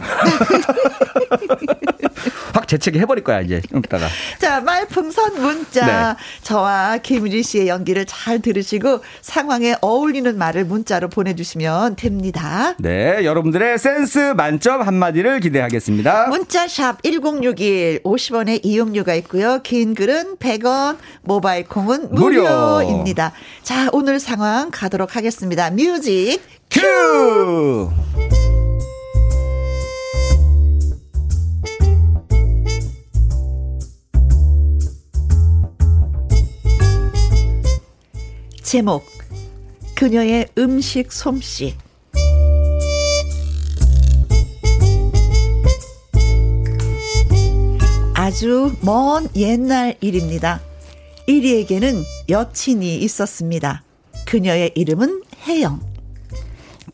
확 재채기 해버릴 거야 이제 웃다가. 자 말풍선 문자. 네. 저와 김유리 씨의 연기를 잘 들으시고 상황에 어울리는 말을 문자로 보내주시면 됩니다. 네, 여러분들의 센스 만점 한마디 를 기대하겠습니다. 문자샵 1061 50원의 이용료가 있고요. 긴 글은 100원, 모바일 콩은 무료. 무료입니다. 자 오늘 상황 가도록 하겠습니다. 뮤직 큐! 제목 그녀의 음식 솜씨 아주 먼 옛날 일입니다. 이리에게는 여친이 있었습니다. 그녀의 이름은 혜영.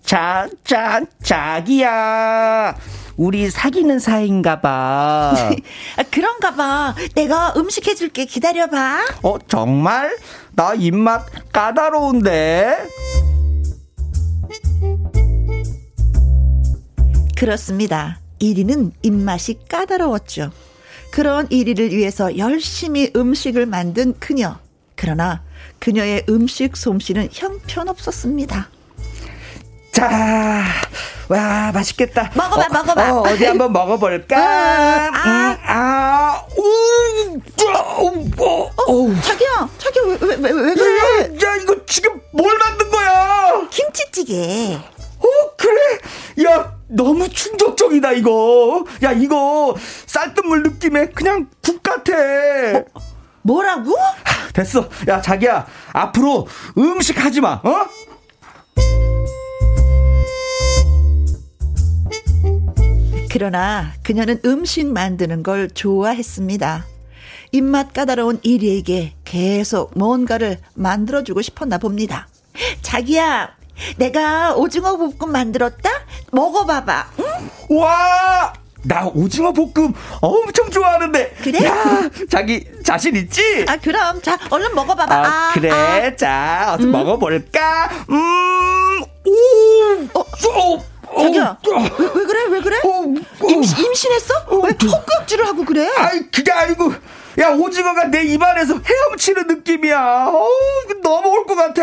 자, 자, 자기야. 우리 사귀는 사이인가 봐. 아, 그런가 봐. 내가 음식 해줄게. 기다려봐. 어, 정말? 나 입맛 까다로운데? 그렇습니다. 1위는 입맛이 까다로웠죠. 그런 1위를 위해서 열심히 음식을 만든 그녀. 그러나 그녀의 음식 솜씨는 형편없었습니다. 자, 와, 맛있겠다. 먹어봐, 어, 먹어봐. 어, 디 한번 먹어볼까? 아, 아, 음, 아 우, 어, 어, 자기야, 자기야, 왜, 왜, 왜, 왜 그래? 야, 이거 지금 뭘 만든 거야? 김치찌개. 너무 충격적이다, 이거. 야, 이거 쌀뜨물 느낌의 그냥 국 같아. 뭐, 뭐라고? 됐어. 야, 자기야, 앞으로 음식 하지 마, 어? 그러나 그녀는 음식 만드는 걸 좋아했습니다. 입맛 까다로운 이리에게 계속 뭔가를 만들어주고 싶었나 봅니다. 자기야, 내가 오징어 볶음 만들었다? 먹어봐봐. 응? 와! 나 오징어 볶음 엄청 좋아하는데. 그래? 야, 자기 자신 있지? 아, 그럼. 자, 얼른 먹어봐봐. 아, 아 그래. 아. 자, 어서 음. 먹어볼까? 음, 오, 어, 어. 자기야, 어, 왜, 왜, 그래? 왜 그래? 어, 어, 임신, 임신했어? 왜 헛구역질을 하고 그래? 아이, 그게 아니고, 야, 오징어가 내 입안에서 헤엄치는 느낌이야. 어, 너무 올것 같아.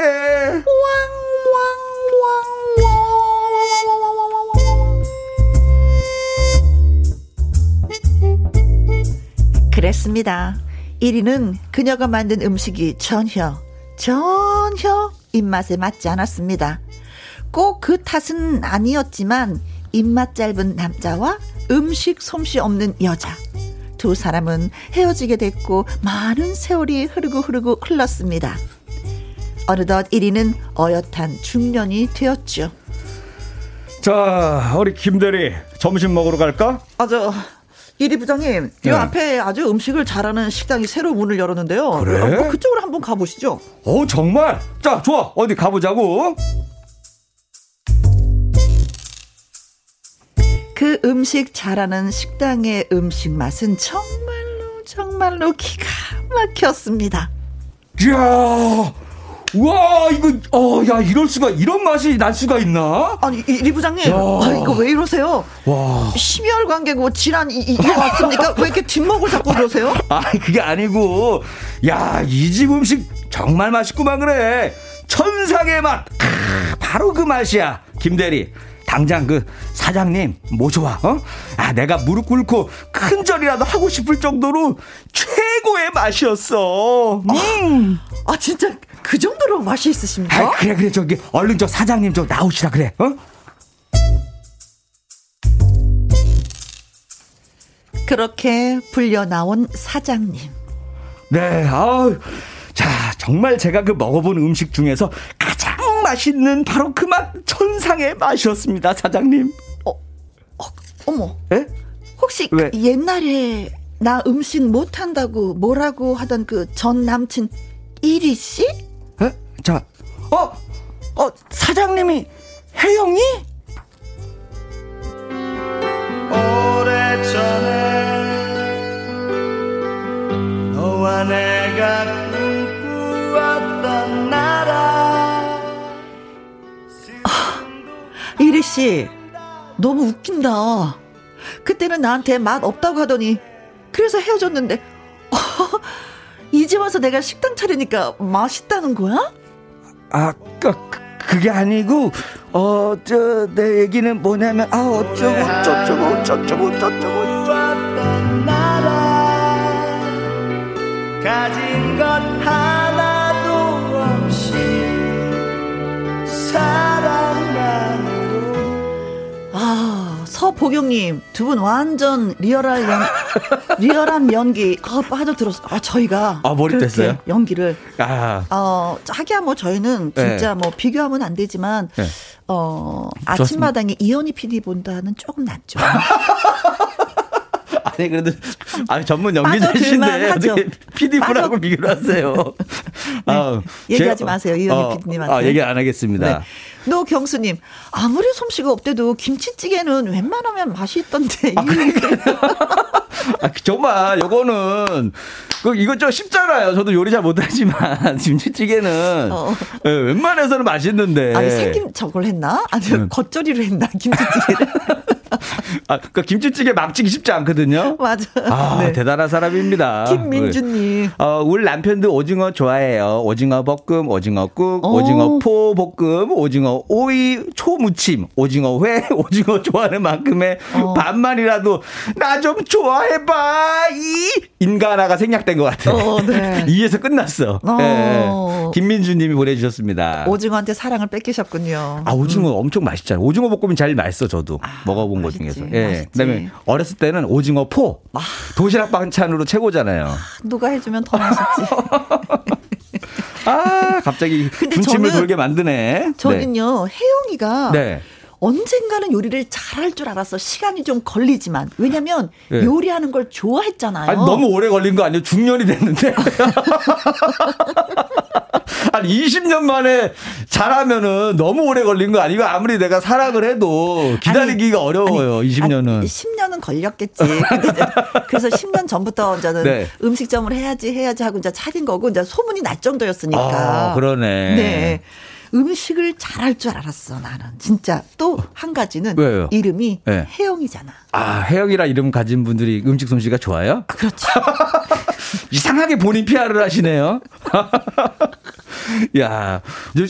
그랬습니다. 1위는 그녀가 만든 음식이 전혀, 전혀 입맛에 맞지 않았습니다. 꼭 그 탓은 아니었지만 입맛 짧은 남자와 음식 솜씨 없는 여자. 두 사람은 헤어지게 됐고 많은 세월이 흐르고 흐르고 흘렀습니다. 어느덧 1위는 어엿한 중년이 되었죠. 자, 우리 김대리 점심 먹으러 갈까? 아, 저 이리 부장님, 네. 이 앞에 아주 음식을 잘하는 식당이 새로 문을 열었는데요. 그래? 어, 그쪽으로 한번 가보시죠. 어, 정말? 자, 좋아. 어디 가보자고. 그 음식 잘하는 식당의 음식 맛은 정말로 정말로 기가 막혔습니다. 이야, 와 이거 어야 이럴 수가 이런 맛이 날 수가 있나? 아니 이, 부장님, 아, 이거 왜 이러세요? 와 12월 관계고 질환 이, 이, 거 왔습니까? 왜 이렇게 뒷목을 잡고 그러세요? 아 그게 아니고 야 이 집 음식 정말 맛있구만 그래 천상의 맛 아, 바로 그 맛이야 김 대리 당장 그 사장님 모셔와. 어? 아 내가 무릎 꿇고 큰 절이라도 하고 싶을 정도로 최고의 맛이었어. 음. 아, 아 진짜 그 정도로 맛이 있으십니까? 아, 그래 그래 저기 얼른 저 사장님 좀 나오시라 그래. 어? 그렇게 불려 나온 사장님. 네, 아 자, 정말 제가 그 먹어본 음식 중에서 맛있는 바로 그 맛 천상의 맛이었습니다, 사장님. 어, 어 어머. 예? 혹시 그 옛날에 나 음식 못한다고 뭐라고 하던 그 전 남친 이리 씨? 에? 자, 어, 어, 사장님이 혜영이? 오래전에 너와 내가 꿈꾸었던 나라 이리 씨 너무 웃긴다. 그때는 나한테 맛 없다고 하더니 그래서 헤어졌는데 이제 와서 내가 식당 차리니까 맛있다는 거야? 아, 그, 그게 아니고 어, 저 내 얘기는 뭐냐면 아 어쩌고 저쩌고 저쩌고 저쩌고 가진 것 하나도 없이 사 서보경님 두 분 완전 리얼한 연, 리얼한 연기 아 빠져들었어 아 저희가 아 머리 뗐어요 연기를 아 어, 하기야 뭐 저희는 진짜 네. 뭐 비교하면 안 되지만 네. 어, 아침마당에 이현희 PD 본다는 조금 낫죠. 아니 그래도 아 전문 연기자신데 어떻게 PD 분하고 비교를 하세요? 네. 아, 얘기하지 제, 마세요 이현희 어, PD님한테. 아, 얘기 안 하겠습니다. 네. 노경수님 아무리 솜씨가 없대도 김치찌개는 웬만하면 맛이 있던데. 아, 아, 정말 요거는 그 이거 좀 쉽잖아요. 저도 요리 잘 못하지만 김치찌개는 어. 네, 웬만해서는 맛있는데. 아니 생김 저걸 했나? 아니 음. 겉절이로 했나 김치찌개를. 아, 그 김치찌개 막치기 쉽지 않거든요. 맞아. 아, 네. 대단한 사람입니다. 김민주님. 어, 우리 남편도 오징어 좋아해요. 오징어 볶음, 오징어 국, 오. 오징어 포 볶음, 오징어 오이 초무침, 오징어 회, 오징어 좋아하는 만큼의 어. 반만이라도 나 좀 좋아해봐. 이 인간화가 생략된 것 같아요. 어, 네. 이에서 끝났어. 어. 네. 김민주님이 보내주셨습니다. 오징어한테 사랑을 뺏기셨군요. 아 오징어 음. 엄청 맛있잖아요. 오징어 볶음이 제일 맛있어 저도 아, 먹어 본 것 중에서. 예. 그다음에 어렸을 때는 오징어 포 아. 도시락 반찬으로 최고잖아요. 아, 누가 해주면 더 맛있지. 아 갑자기 군침을 돌게 만드네. 저는요 네. 혜영이가. 네. 언젠가는 요리를 잘할 줄 알았어. 시간이 좀 걸리지만. 왜냐면 네. 요리하는 걸 좋아했잖아요. 아니, 너무 오래 걸린 거 아니에요? 중년이 됐는데. 아니 20년 만에 잘하면은 너무 오래 걸린 거 아니고 아무리 내가 사랑을 해도 기다리기가 아니, 어려워요. 아니, 20년은. 아니, 10년은 걸렸겠지. 그래서 10년 전부터 이제는 네. 음식점을 해야지 해야지 하고 이제 차린 거고 이제 소문이 날 정도였으니까. 아, 그러네. 네. 음식을 잘할 줄 알았어 나는 진짜 또 한 가지는 왜요? 이름이 네. 혜영이잖아. 아 혜영이라 이름 가진 분들이 음식 솜씨가 좋아요? 아, 그렇지. 이상하게 본인 PR을 하시네요. 야,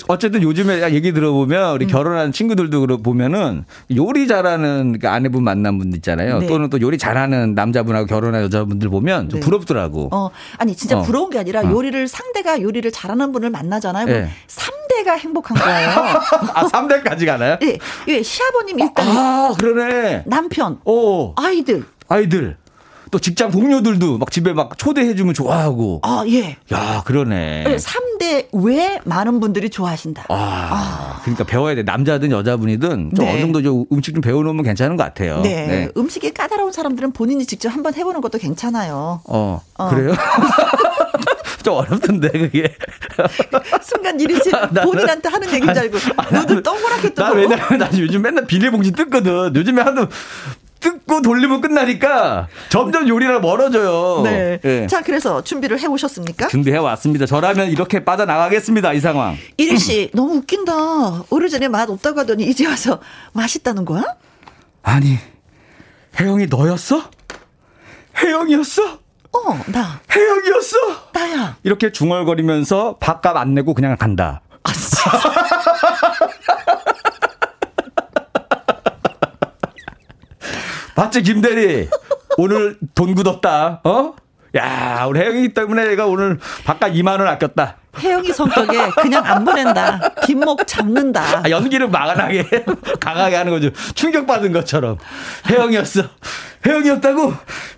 어쨌든 요즘에 얘기 들어보면 우리 음. 결혼한 친구들도 보면은 요리 잘하는 그 아내분 만난 분 있잖아요. 네. 또는 또 요리 잘하는 남자분하고 결혼한 여자분들 보면 좀 네. 부럽더라고. 어, 아니 진짜 어. 부러운 게 아니라 어. 요리를 상대가 요리를 잘하는 분을 만나잖아요. 네. 3대가 행복한 거예요. 아, 3대까지 가나요? 네. 예, 시아버님 일단 아, 그러네. 남편, 오. 아이들. 아이들. 또 직장 동료들도 막 집에 막 초대해주면 좋아하고. 아, 예. 야, 그러네. 3대 왜 많은 분들이 좋아하신다. 아, 아. 그러니까 배워야 돼. 남자든 여자분이든 좀 네. 어느 정도 좀 음식 좀 배워놓으면 괜찮은 것 같아요. 네. 네. 음식이 까다로운 사람들은 본인이 직접 한번 해보는 것도 괜찮아요. 어. 어. 그래요? 좀 어렵던데 그게. 순간 이리지 본인한테 하는 얘기인 줄 알고 너도 동그랗게 떠. 나 왜냐면 나 요즘 맨날 비닐봉지 뜯거든. 요즘에 하도 뜯고 돌리면 끝나니까 점점 요리랑 멀어져요. 네. 네. 자, 그래서 준비를 해 오셨습니까? 준비해 왔습니다. 저라면 이렇게 빠져나가겠습니다. 이 상황. 이리 씨, 너무 웃긴다. 오래전에 맛 없다고 하더니 이제 와서 맛있다는 거야? 아니, 혜영이 너였어? 혜영이었어? 어, 나. 혜영이었어? 나야. 이렇게 중얼거리면서 밥값 안 내고 그냥 간다. 아. 봤지 김대리 오늘 돈 굳었다 어? 야 우리 혜영이 때문에 내가 오늘 바깥 2만 원 아꼈다 혜영이 성격에 그냥 안 보낸다. 뒷목 잡는다. 아, 연기를 막아나게 강하게 하는 거죠. 충격받은 것처럼. 혜영이었어. 혜영이었다고?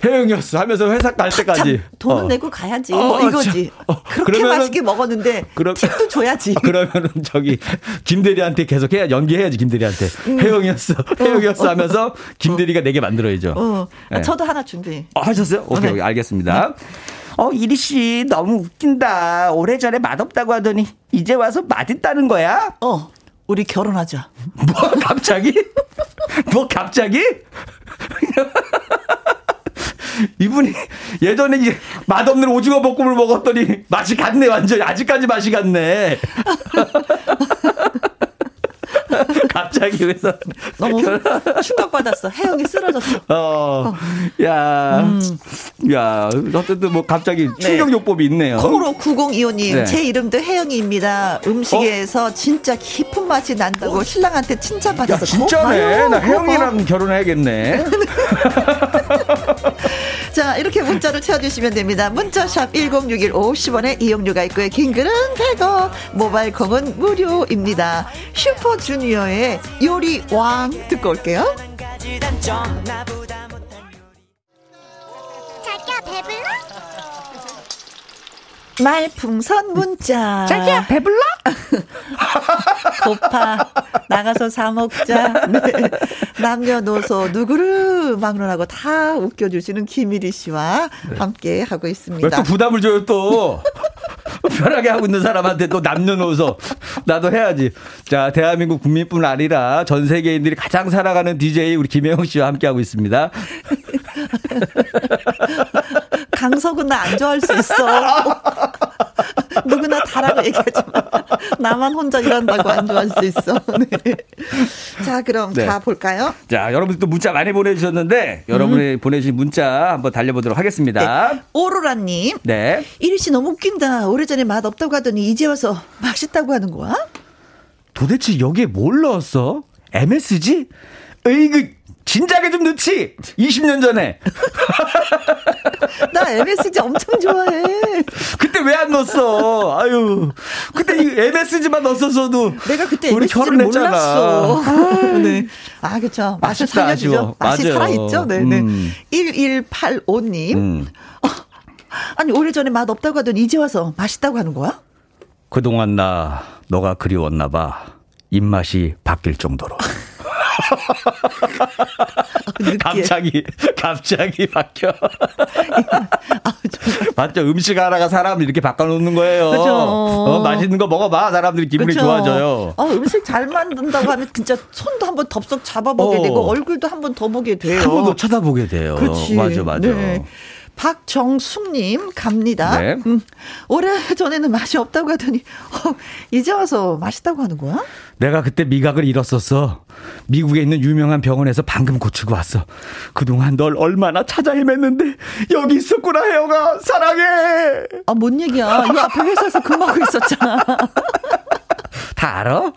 혜영이었어. 하면서 회사 갈 때까지. 돈은 어. 내고 가야지. 어, 뭐 이거지. 어, 그렇게 그러면은, 맛있게 먹었는데 그러, 팁도 줘야지. 그러면은 저기 김대리한테 계속 해야 연기해야지 김대리한테. 음. 혜영이었어. 어. 혜영이었어 하면서 김대리가 내게 만들어야죠. 어. 네. 저도 하나 준비. 어, 하셨어요? 오케이, 네. 알겠습니다. 네. 어, 이리 씨 너무 웃긴다. 오래전에 맛없다고 하더니 이제 와서 맛있다는 거야? 어. 우리 결혼하자. 뭐 갑자기? 뭐 갑자기? 이분이 예전에 맛없는 오징어 볶음을 먹었더니 맛이 갔네 완전 아직까지 맛이 갔네. 갑자기 그래서 너무 충격받았어. 혜영이 쓰러졌어. 어, 야, 음. 야, 어쨌든 뭐 갑자기 네. 충격 요법이 있네요. 콩으로 9025님, 네. 제 이름도 혜영이입니다. 음식에서 어? 진짜 깊은 맛이 난다고 신랑한테 칭찬받았어. 야, 진짜네. 나 혜영이랑 결혼해야겠네. 자, 이렇게 문자로 채워주시면 됩니다. 문자샵 1061 50원에 이용료가 있고요. 긴 글은 100원, 모바일 콩은 무료입니다. 슈퍼주니어의 요리 왕 듣고 올게요. 말풍선 문자. 자기야, 배불러? 고파. 나가서 사 먹자. 네. 남녀노소 누구를 막론하고 다 웃겨주시는 김일희 씨와 네. 함께 하고 있습니다. 왜또 부담을 줘요 또? 편하게 하고 있는 사람한테 또 남녀노소 나도 해야지. 자, 대한민국 국민뿐 아니라 전 세계인들이 가장 사랑하는 DJ 우리 김혜영 씨와 함께 하고 있습니다. 강석은 나 안 좋아할 수 있어. 누구나 다라고 얘기하지만 나만 혼자 일한다고 안 좋아할 수 있어. 네. 자, 그럼 네. 가 볼까요? 자, 여러분들 또 문자 많이 보내주셨는데 여러분이 음. 보내주신 문자 한번 달려보도록 하겠습니다. 네. 오로라님. 네. 이리 씨 너무 웃긴다. 오래전에 맛 없다고 하더니 이제 와서 맛있다고 하는 거야? 도대체 여기에 뭘 넣었어? MSG? 으이그 진작에 좀 넣지. 20년 전에. 나 MSG 엄청 좋아해. 그때 왜 안 넣었어? 아유. 그때 이 MSG만 넣었어도 내가 그때 우리 결혼했잖아. 몰랐어. 아, 네. 아, 그렇죠. 맛을 살려주죠. 맛이 맞아요. 살아있죠. 네, 네. 음. 1185님. 음. 어, 아니, 오래전에 맛 없다고 하더니 이제 와서 맛있다고 하는 거야? 그동안 나 너가 그리웠나 봐. 입맛이 바뀔 정도로. 갑자기 갑자기 바뀌어. 맞죠? 음식 하나가 사람 이렇게 바꿔놓는 거예요. 그죠. 어, 맛있는 거 먹어봐. 사람들이 기분이 그쵸. 좋아져요. 어, 음식 잘 만든다고 하면 진짜 손도 한번 덥석 잡아보게 어. 되고 얼굴도 한번 더 보게 돼요. 한 번 더 쳐다보게 돼요. 그렇지. 맞아, 맞아. 네. 박정숙님 갑니다. 네. 음, 오래 전에는 맛이 없다고 하더니 어, 이제 와서 맛있다고 하는 거야? 내가 그때 미각을 잃었었어. 미국에 있는 유명한 병원에서 방금 고치고 왔어. 그동안 널 얼마나 찾아 헤맸는데 여기 있었구나 혜영아 사랑해. 아 뭔 얘기야? 이 앞에 회사에서 근무하고 있었잖아. 다 알아?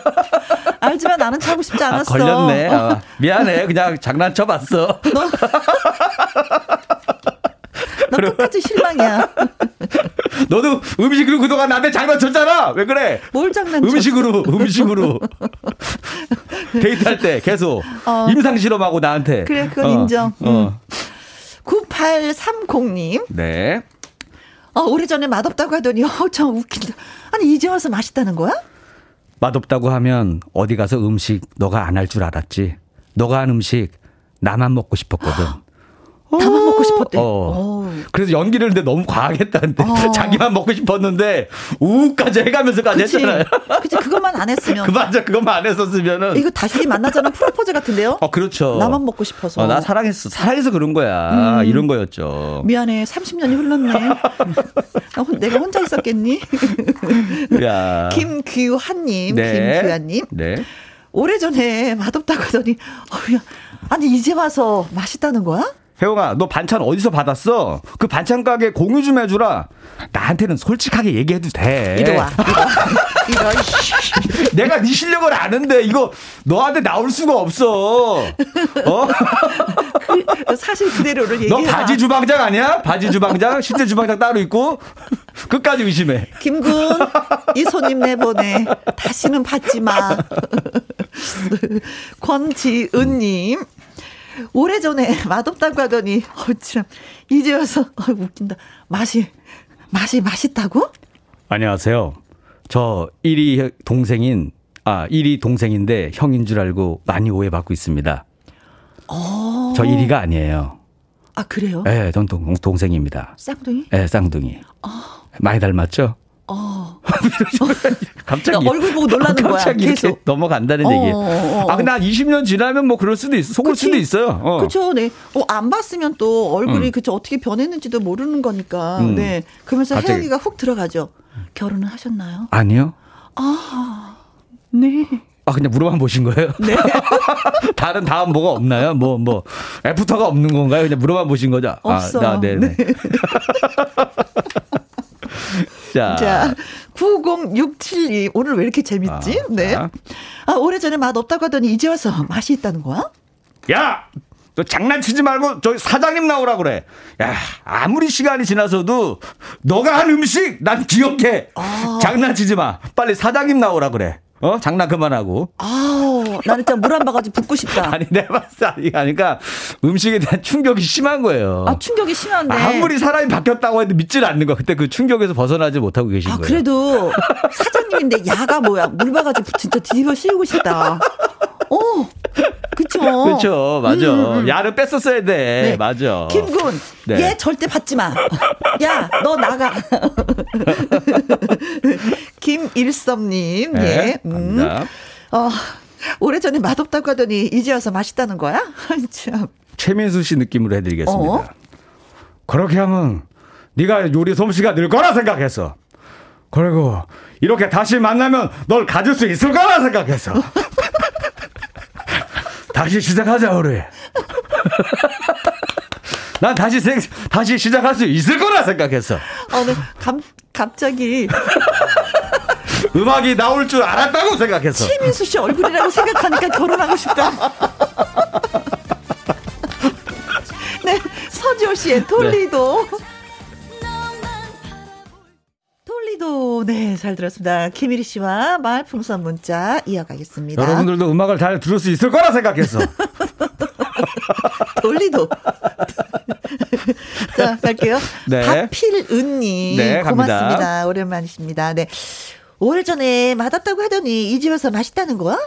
알지만 나는 차고 싶지 아, 않았어. 아, 걸렸네. 어. 미안해. 그냥 장난쳐 봤어. 너... 너 똑같이 실망이야. 너도 음식으로 그동안 나한테 장난쳤잖아. 왜 그래? 뭘 장난쳤어? 음식으로, 음식으로. 데이트할 때 계속 어. 임상 실험하고 나한테. 그래, 그건 어. 인정. 어. 9830님. 네. 어, 오래전에 맛없다고 하더니, 어, 참 웃긴다. 아니, 이제 와서 맛있다는 거야? 맛없다고 하면 어디 가서 음식 너가 안 할 줄 알았지. 너가 한 음식 나만 먹고 싶었거든. 나만 먹고 싶었대. 어. 어. 그래서 연기를 근데 너무 과하겠다는데 어. 자기만 먹고 싶었는데 우까지 해가면서까지 그치. 했잖아요. 그치 그것만 안 했으면. 그 맞아 그것만 안 했었으면은. 이거 다시 만나자는 프로포즈 같은데요? 어 그렇죠. 나만 먹고 싶어서. 어, 나 사랑했어. 사랑해서 그런 거야. 음. 이런 거였죠. 미안해. 30년이 흘렀네. 내가 혼자 있었겠니? 야. 김규환님, 네. 김규환님. 네. 오래전에 맛없다고 하더니, 어, 야, 아니, 이제 와서 맛있다는 거야? 혜영아, 너 반찬 어디서 받았어? 그 반찬 가게 공유 좀 해주라. 나한테는 솔직하게 얘기해도 돼. 이리 와. 와. 내가 네 실력을 아는데 이거 너한테 나올 수가 없어. 어? 그, 사실 그대로를 얘기해. 너 바지 주방장 아니야? 바지 주방장? 실제 주방장 따로 있고? 끝까지 의심해. 김군, 이 손님 내보내. 다시는 받지 마. 권지은님. 오래전에 맛없다고 하더니, 어, 참, 이제 와서, 어, 웃긴다. 맛이, 맛이 맛있다고? 안녕하세요. 저 1위 동생인, 아, 1위 동생인데 형인 줄 알고 많이 오해받고 있습니다. 어. 저 1위가 아니에요. 아, 그래요? 네, 전 동, 동생입니다. 쌍둥이? 네, 쌍둥이. 어. 많이 닮았죠? 어. 갑자기 얼굴 보고 놀라는 거야. 계속 넘어간다는 어, 얘기. 어, 어, 아 근데 한 20년 지나면 뭐 그럴 수도 있어. 속을 그치? 수도 있어요. 어. 그렇죠. 네. 어, 안 봤으면 또 얼굴이 음. 그쵸 어떻게 변했는지도 모르는 거니까. 음. 네. 그러면서 갑자기. 혜영이가 훅 들어가죠. 결혼을 하셨나요? 아니요. 아. 네. 아, 그냥 물어만 보신 거예요? 네. 다른 다음 뭐가 없나요? 뭐, 뭐, 애프터가 없는 건가요? 그냥 물어만 보신 거죠? 없어. 아, 네네. 네. 자. 자, 90672. 오늘 왜 이렇게 재밌지? 아, 네. 아, 오래전에 맛 없다고 하더니 이제 와서 맛이 있다는 거야? 야! 너 장난치지 말고 저기 사장님 나오라 그래. 야, 아무리 시간이 지나서도 너가 한 음식 난 기억해. 아. 장난치지 마. 빨리 사장님 나오라 그래. 어? 장난 그만하고. 아 우, 나는 진짜 물 한 바가지 붓고 싶다. 아니, 내 봤을 때, 그러니까 음식에 대한 충격이 심한 거예요. 아, 충격이 심한데. 아무리 사람이 바뀌었다고 해도 믿질 않는 거야. 그때 그 충격에서 벗어나지 못하고 계신 아, 거예요. 그래도 사장님인데 야가 뭐야. 물 바가지 진짜 뒤집어 씌우고 싶다. 어, 그쵸. 그쵸, 맞아. 음, 음. 야를 뺐었어야 돼. 네. 맞아. 김군, 네. 얘 절대 받지 마. 야, 너 나가. 김일섭님, 네, 예. 음. 어, 오래전에 맛없다고 하더니 이제 와서 맛있다는 거야? 참. 최민수 씨 느낌으로 해드리겠습니다. 어? 그렇게 하면 네가 요리 솜씨가 늘 거라 생각했어. 그리고 이렇게 다시 만나면 널 가질 수 있을 거라 생각했어. 다시 시작하자 우리. 난 다시 생, 다시 시작할 수 있을 거라 생각했어. 어, 네. 감, 갑자기. 음악이 나올 줄 알았다고 생각했어. 최민수 씨 얼굴이라고 생각하니까 결혼하고 싶다. 네, 서지호 씨의 돌리도. 네. 톨리도 네 잘 들었습니다. 김일희 씨와 말풍선 문자 이어가겠습니다. 여러분들도 음악을 잘 들을 수 있을 거라 생각했어. 돌리도. 자 갈게요. 네. 박필은님 네, 고맙습니다. 오랜만이십니다. 네. 오래전에 맛없다고 하더니 이 집에서 맛있다는 거야?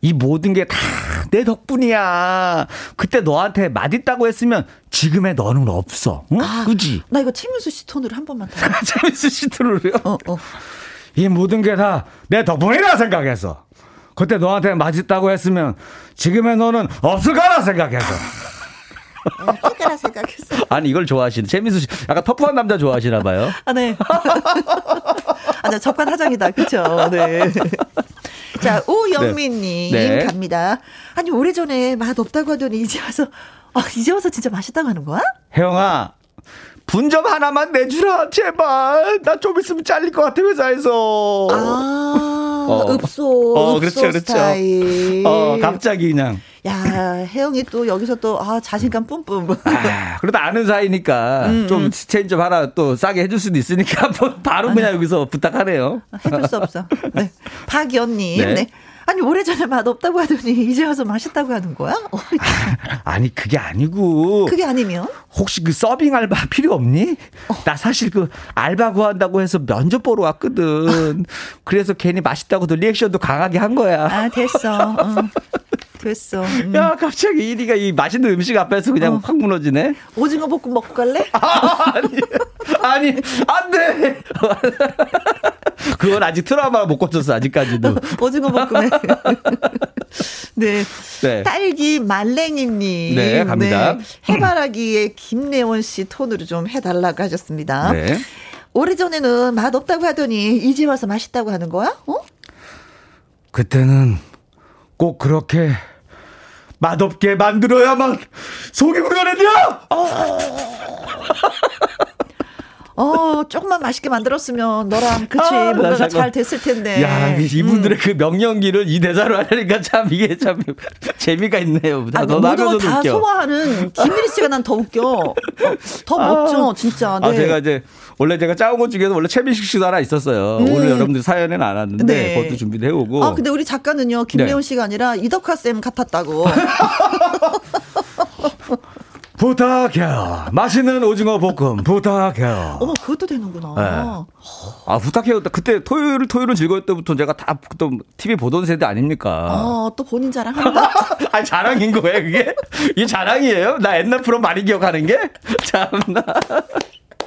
이 모든 게 다 내 덕분이야. 그때 너한테 맛있다고 했으면 지금의 너는 없어. 응? 아, 그지? 나 이거 최민수 씨 톤으로 한 번만 더. 최민수 씨 톤으로요? 어, 어. 이 모든 게 다 내 덕분이라 생각했어. 그때 너한테 맛있다고 했으면 지금의 너는 없을 거라 생각했어. 없을 거라 생각했어. 아니 이걸 좋아하시는 최민수 씨 약간 터프한 남자 좋아하시나 봐요. 아 네. 아, 네, 적반 하장이다. 그렇죠. 네. 자, 오영민님 네. 네. 갑니다. 아니 오래전에 맛 없다고 하더니 이제 와서 아, 이제 와서 진짜 맛있다고 하는 거야? 혜영아, 분점 하나만 내주라, 제발. 나 좀 있으면 잘릴 것 같아, 회사에서. 아, 어. 읍소. 어, 그렇죠, 그렇죠. 스타일. 어, 갑자기 그냥. 야, 혜영이 또 여기서 또, 아, 자신감 뿜뿜. 아, 그래도 아는 사이니까 음, 좀 음. 체인지 좀 하나 또 싸게 해줄 수도 있으니까 바로 그냥 아니, 여기서 부탁하네요. 해줄 수 없어. 네. 박연님. 네. 네. 아니 오래전에 맛 없다고 하더니 이제 와서 맛있다고 하는 거야? 아니 그게 아니고 그게 아니면 혹시 그 서빙 알바 필요 없니? 어. 나 사실 그 알바 구한다고 해서 면접 보러 왔거든. 그래서 괜히 맛있다고도 리액션도 강하게 한 거야. 아 됐어. 어. 됐어. 음. 야, 갑자기 이리가 이 맛있는 음식 앞에서 그냥 어. 확 무너지네. 오징어 볶음 먹고 갈래? 아, 아니, 아니, 안 돼. 그건 아직 트라우마 못 고쳤어, 아직까지도. 오징어 볶음에. 네. 네. 딸기 말랭이님. 네, 갑니다. 네. 해바라기의 김래원 씨 톤으로 좀 해달라고 하셨습니다. 네. 오래전에는 맛 없다고 하더니 이제 와서 맛있다고 하는 거야? 어? 그때는 꼭 그렇게 맛없게 만들어야만 속이 우려내냐? 어, 조금만 맛있게 만들었으면 너랑 그치 아, 뭔가가 잘 됐을 텐데. 야, 이분들의 음. 그 명령기를 이 대사로 하려니까 참 이게 참 재미가 있네요. 아, 너 나면서 다 웃겨. 소화하는 김민희 씨가 난 더 웃겨. 어, 더 아, 먹죠, 진짜. 아, 네. 아, 제가 이제 원래 제가 짜온 것 중에서 원래 최민식 씨도 하나 있었어요. 음. 오늘 여러분들 사연에는 안 왔는데 네. 그것도 준비를 해오고. 아, 근데 우리 작가는요, 김래원 네. 씨가 아니라 이덕화 쌤 같았다고. 부탁해요. 맛있는 오징어 볶음 부탁해요. 어머 그것도 되는구나. 네. 아 부탁해요. 그때 토요일 토요일은 즐거울 때부터 제가 다 또 TV 보던 세대 아닙니까? 어또 본인 자랑한다. 아 자랑인 거예요 그게? 이 자랑이에요? 나 옛날 프로 많이 기억하는 게 참나.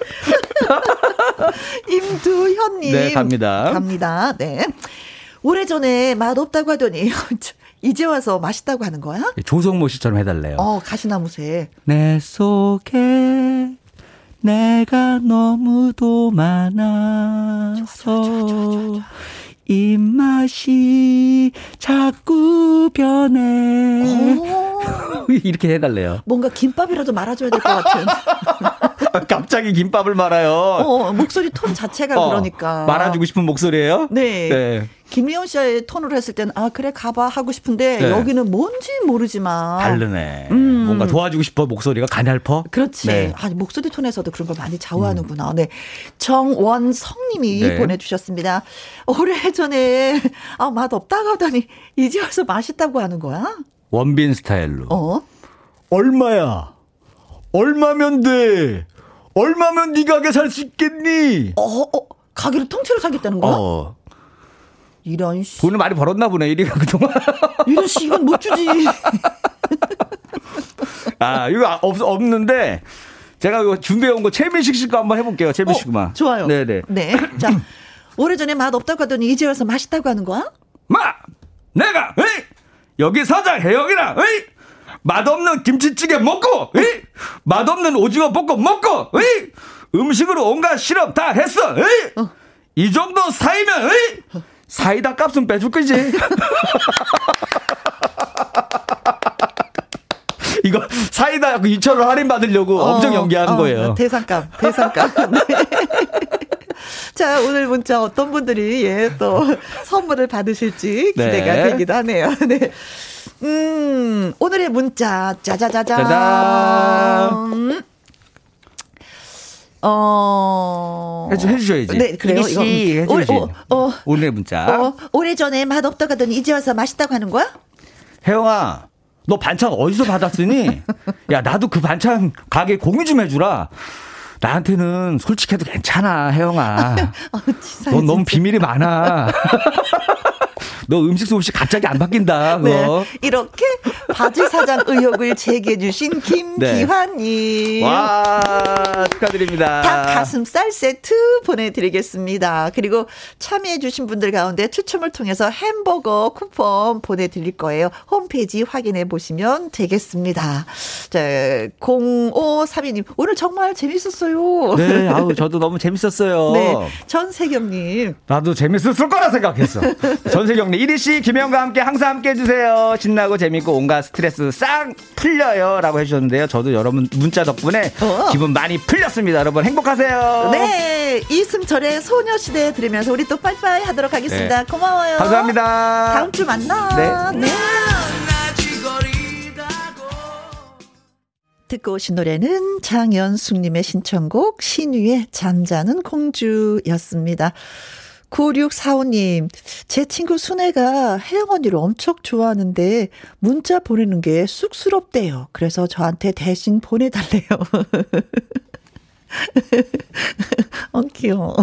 임두현님. 네 갑니다. 갑니다. 네. 오래전에 맛없다고 하더니 이제 와서 맛있다고 하는 거야? 예, 조성모 씨처럼 해달래요. 어, 가시나무새. 내 속에 내가 너무도 많아서 좋아, 좋아, 좋아, 입맛이 자꾸 변해. 이렇게 해달래요. 뭔가 김밥이라도 말아줘야 될 것 같은. 갑자기 김밥을 말아요. 어, 목소리 톤 자체가 어, 그러니까. 말아주고 싶은 목소리예요? 네. 네. 김리온 씨의 톤으로 했을 때는 아 그래 가봐 하고 싶은데 네. 여기는 뭔지 모르지만 다르네. 음. 뭔가 도와주고 싶어 목소리가 가냘퍼. 그렇지. 네. 아 목소리 톤에서도 그런 걸 많이 좌우하는구나. 음. 네. 정원성님이 네. 보내주셨습니다. 오래 전에 아 맛 없다고 하더니 이제 와서 맛있다고 하는 거야? 원빈 스타일로. 어? 얼마야? 얼마면 돼? 얼마면 네 가게 살 수 있겠니? 어, 어, 가게를 통째로 사겠다는 거야? 어. 이런 씨. 돈을 많이 벌었나 보네, 이리가 그동안. 이런 씨, 이건 못 주지. 아, 이거 없, 없는데, 제가 이거 준비해온 거 최민식 씨거 한번 해볼게요, 최민식 씨만. 어, 좋아요. 네네. 네. 자, 오래전에 맛 없다고 하더니 이제 와서 맛있다고 하는 거야? 마! 내가, 에이! 여기 사장 혜영이랑, 에이! 맛없는 김치찌개 먹고, 에이! 맛없는 오징어 볶음 먹고, 에이! 음식으로 온갖 실험 다 했어, 에이! 어. 이 정도 사이면, 에이! 사이다 값은 빼줄 거지. 이거 사이다 2천원 그 할인 받으려고 어, 엄청 연기하는 어, 거예요. 대상값, 대상값. 네. 자, 오늘 문자 어떤 분들이 예, 또 선물을 받으실지 기대가 네. 되기도 하네요. 네. 음, 오늘의 문자, 짜자자자. 짜잔. 어. 해주, 해주셔야지. 네, 그래요. 이거 해주셔야지. 어, 어, 오늘의 문자. 어, 오래전에 맛없다고 하더니 이제 와서 맛있다고 하는 거야? 혜영아, 너 반찬 어디서 받았으니? 야, 나도 그 반찬 가게 공유 좀 해주라. 나한테는 솔직해도 괜찮아, 혜영아. 어, 넌 너무 비밀이 많아. 너 음식 솜씨 갑자기 안 바뀐다. 네. 이렇게 바지 사장 의혹을 제기해 주신 김기환님. 네. 와 축하드립니다. 닭 가슴살 세트 보내드리겠습니다. 그리고 참여해 주신 분들 가운데 추첨을 통해서 햄버거 쿠폰 보내드릴 거예요. 홈페이지 확인해 보시면 되겠습니다. 자 0532님 오늘 정말 재밌었어요. 네, 아우 저도 너무 재밌었어요. 네, 전세경님. 나도 재밌었을 거라 생각했어. 전세경 님. 이리 씨, 김영과 함께 항상 함께 해주세요. 신나고 재밌고 온갖 스트레스 싹 풀려요 라고 해주셨는데요. 저도 여러분 문자 덕분에 어. 기분 많이 풀렸습니다. 여러분 행복하세요. 네, 이승철의 소녀시대 들으면서 우리 또 빠이빠이 하도록 하겠습니다. 네. 고마워요. 감사합니다. 다음 주 만나. 네. 네. 듣고 오신 노래는 장연숙님의 신청곡 신유의 잠자는 공주였습니다. 9645님, 제 친구 순애가 혜영 언니를 엄청 좋아하는데 문자 보내는 게 쑥스럽대요. 그래서 저한테 대신 보내달래요. 어, 귀여워.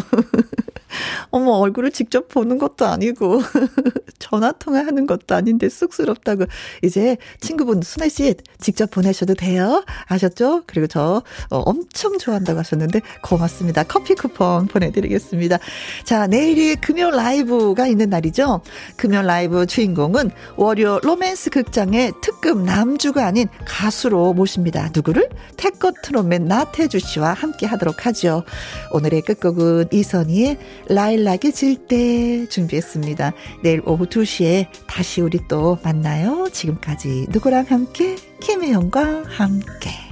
어머, 얼굴을 직접 보는 것도 아니고, 전화 통화 하는 것도 아닌데 쑥스럽다고. 이제 친구분 순애 씨 직접 보내셔도 돼요. 아셨죠? 그리고 저 어, 엄청 좋아한다고 하셨는데 고맙습니다. 커피 쿠폰 보내드리겠습니다. 자, 내일이 금요 라이브가 있는 날이죠. 금요 라이브 주인공은 월요 로맨스 극장의 특급 남주가 아닌 가수로 모십니다. 누구를? 태권 트롯맨 나태주 씨와 함께 하도록 하죠. 오늘의 끝곡은 이선희의 라일락이 질 때 준비했습니다. 내일 오후 2시에 다시 우리 또 만나요. 지금까지 누구랑 함께? 김혜영과 함께.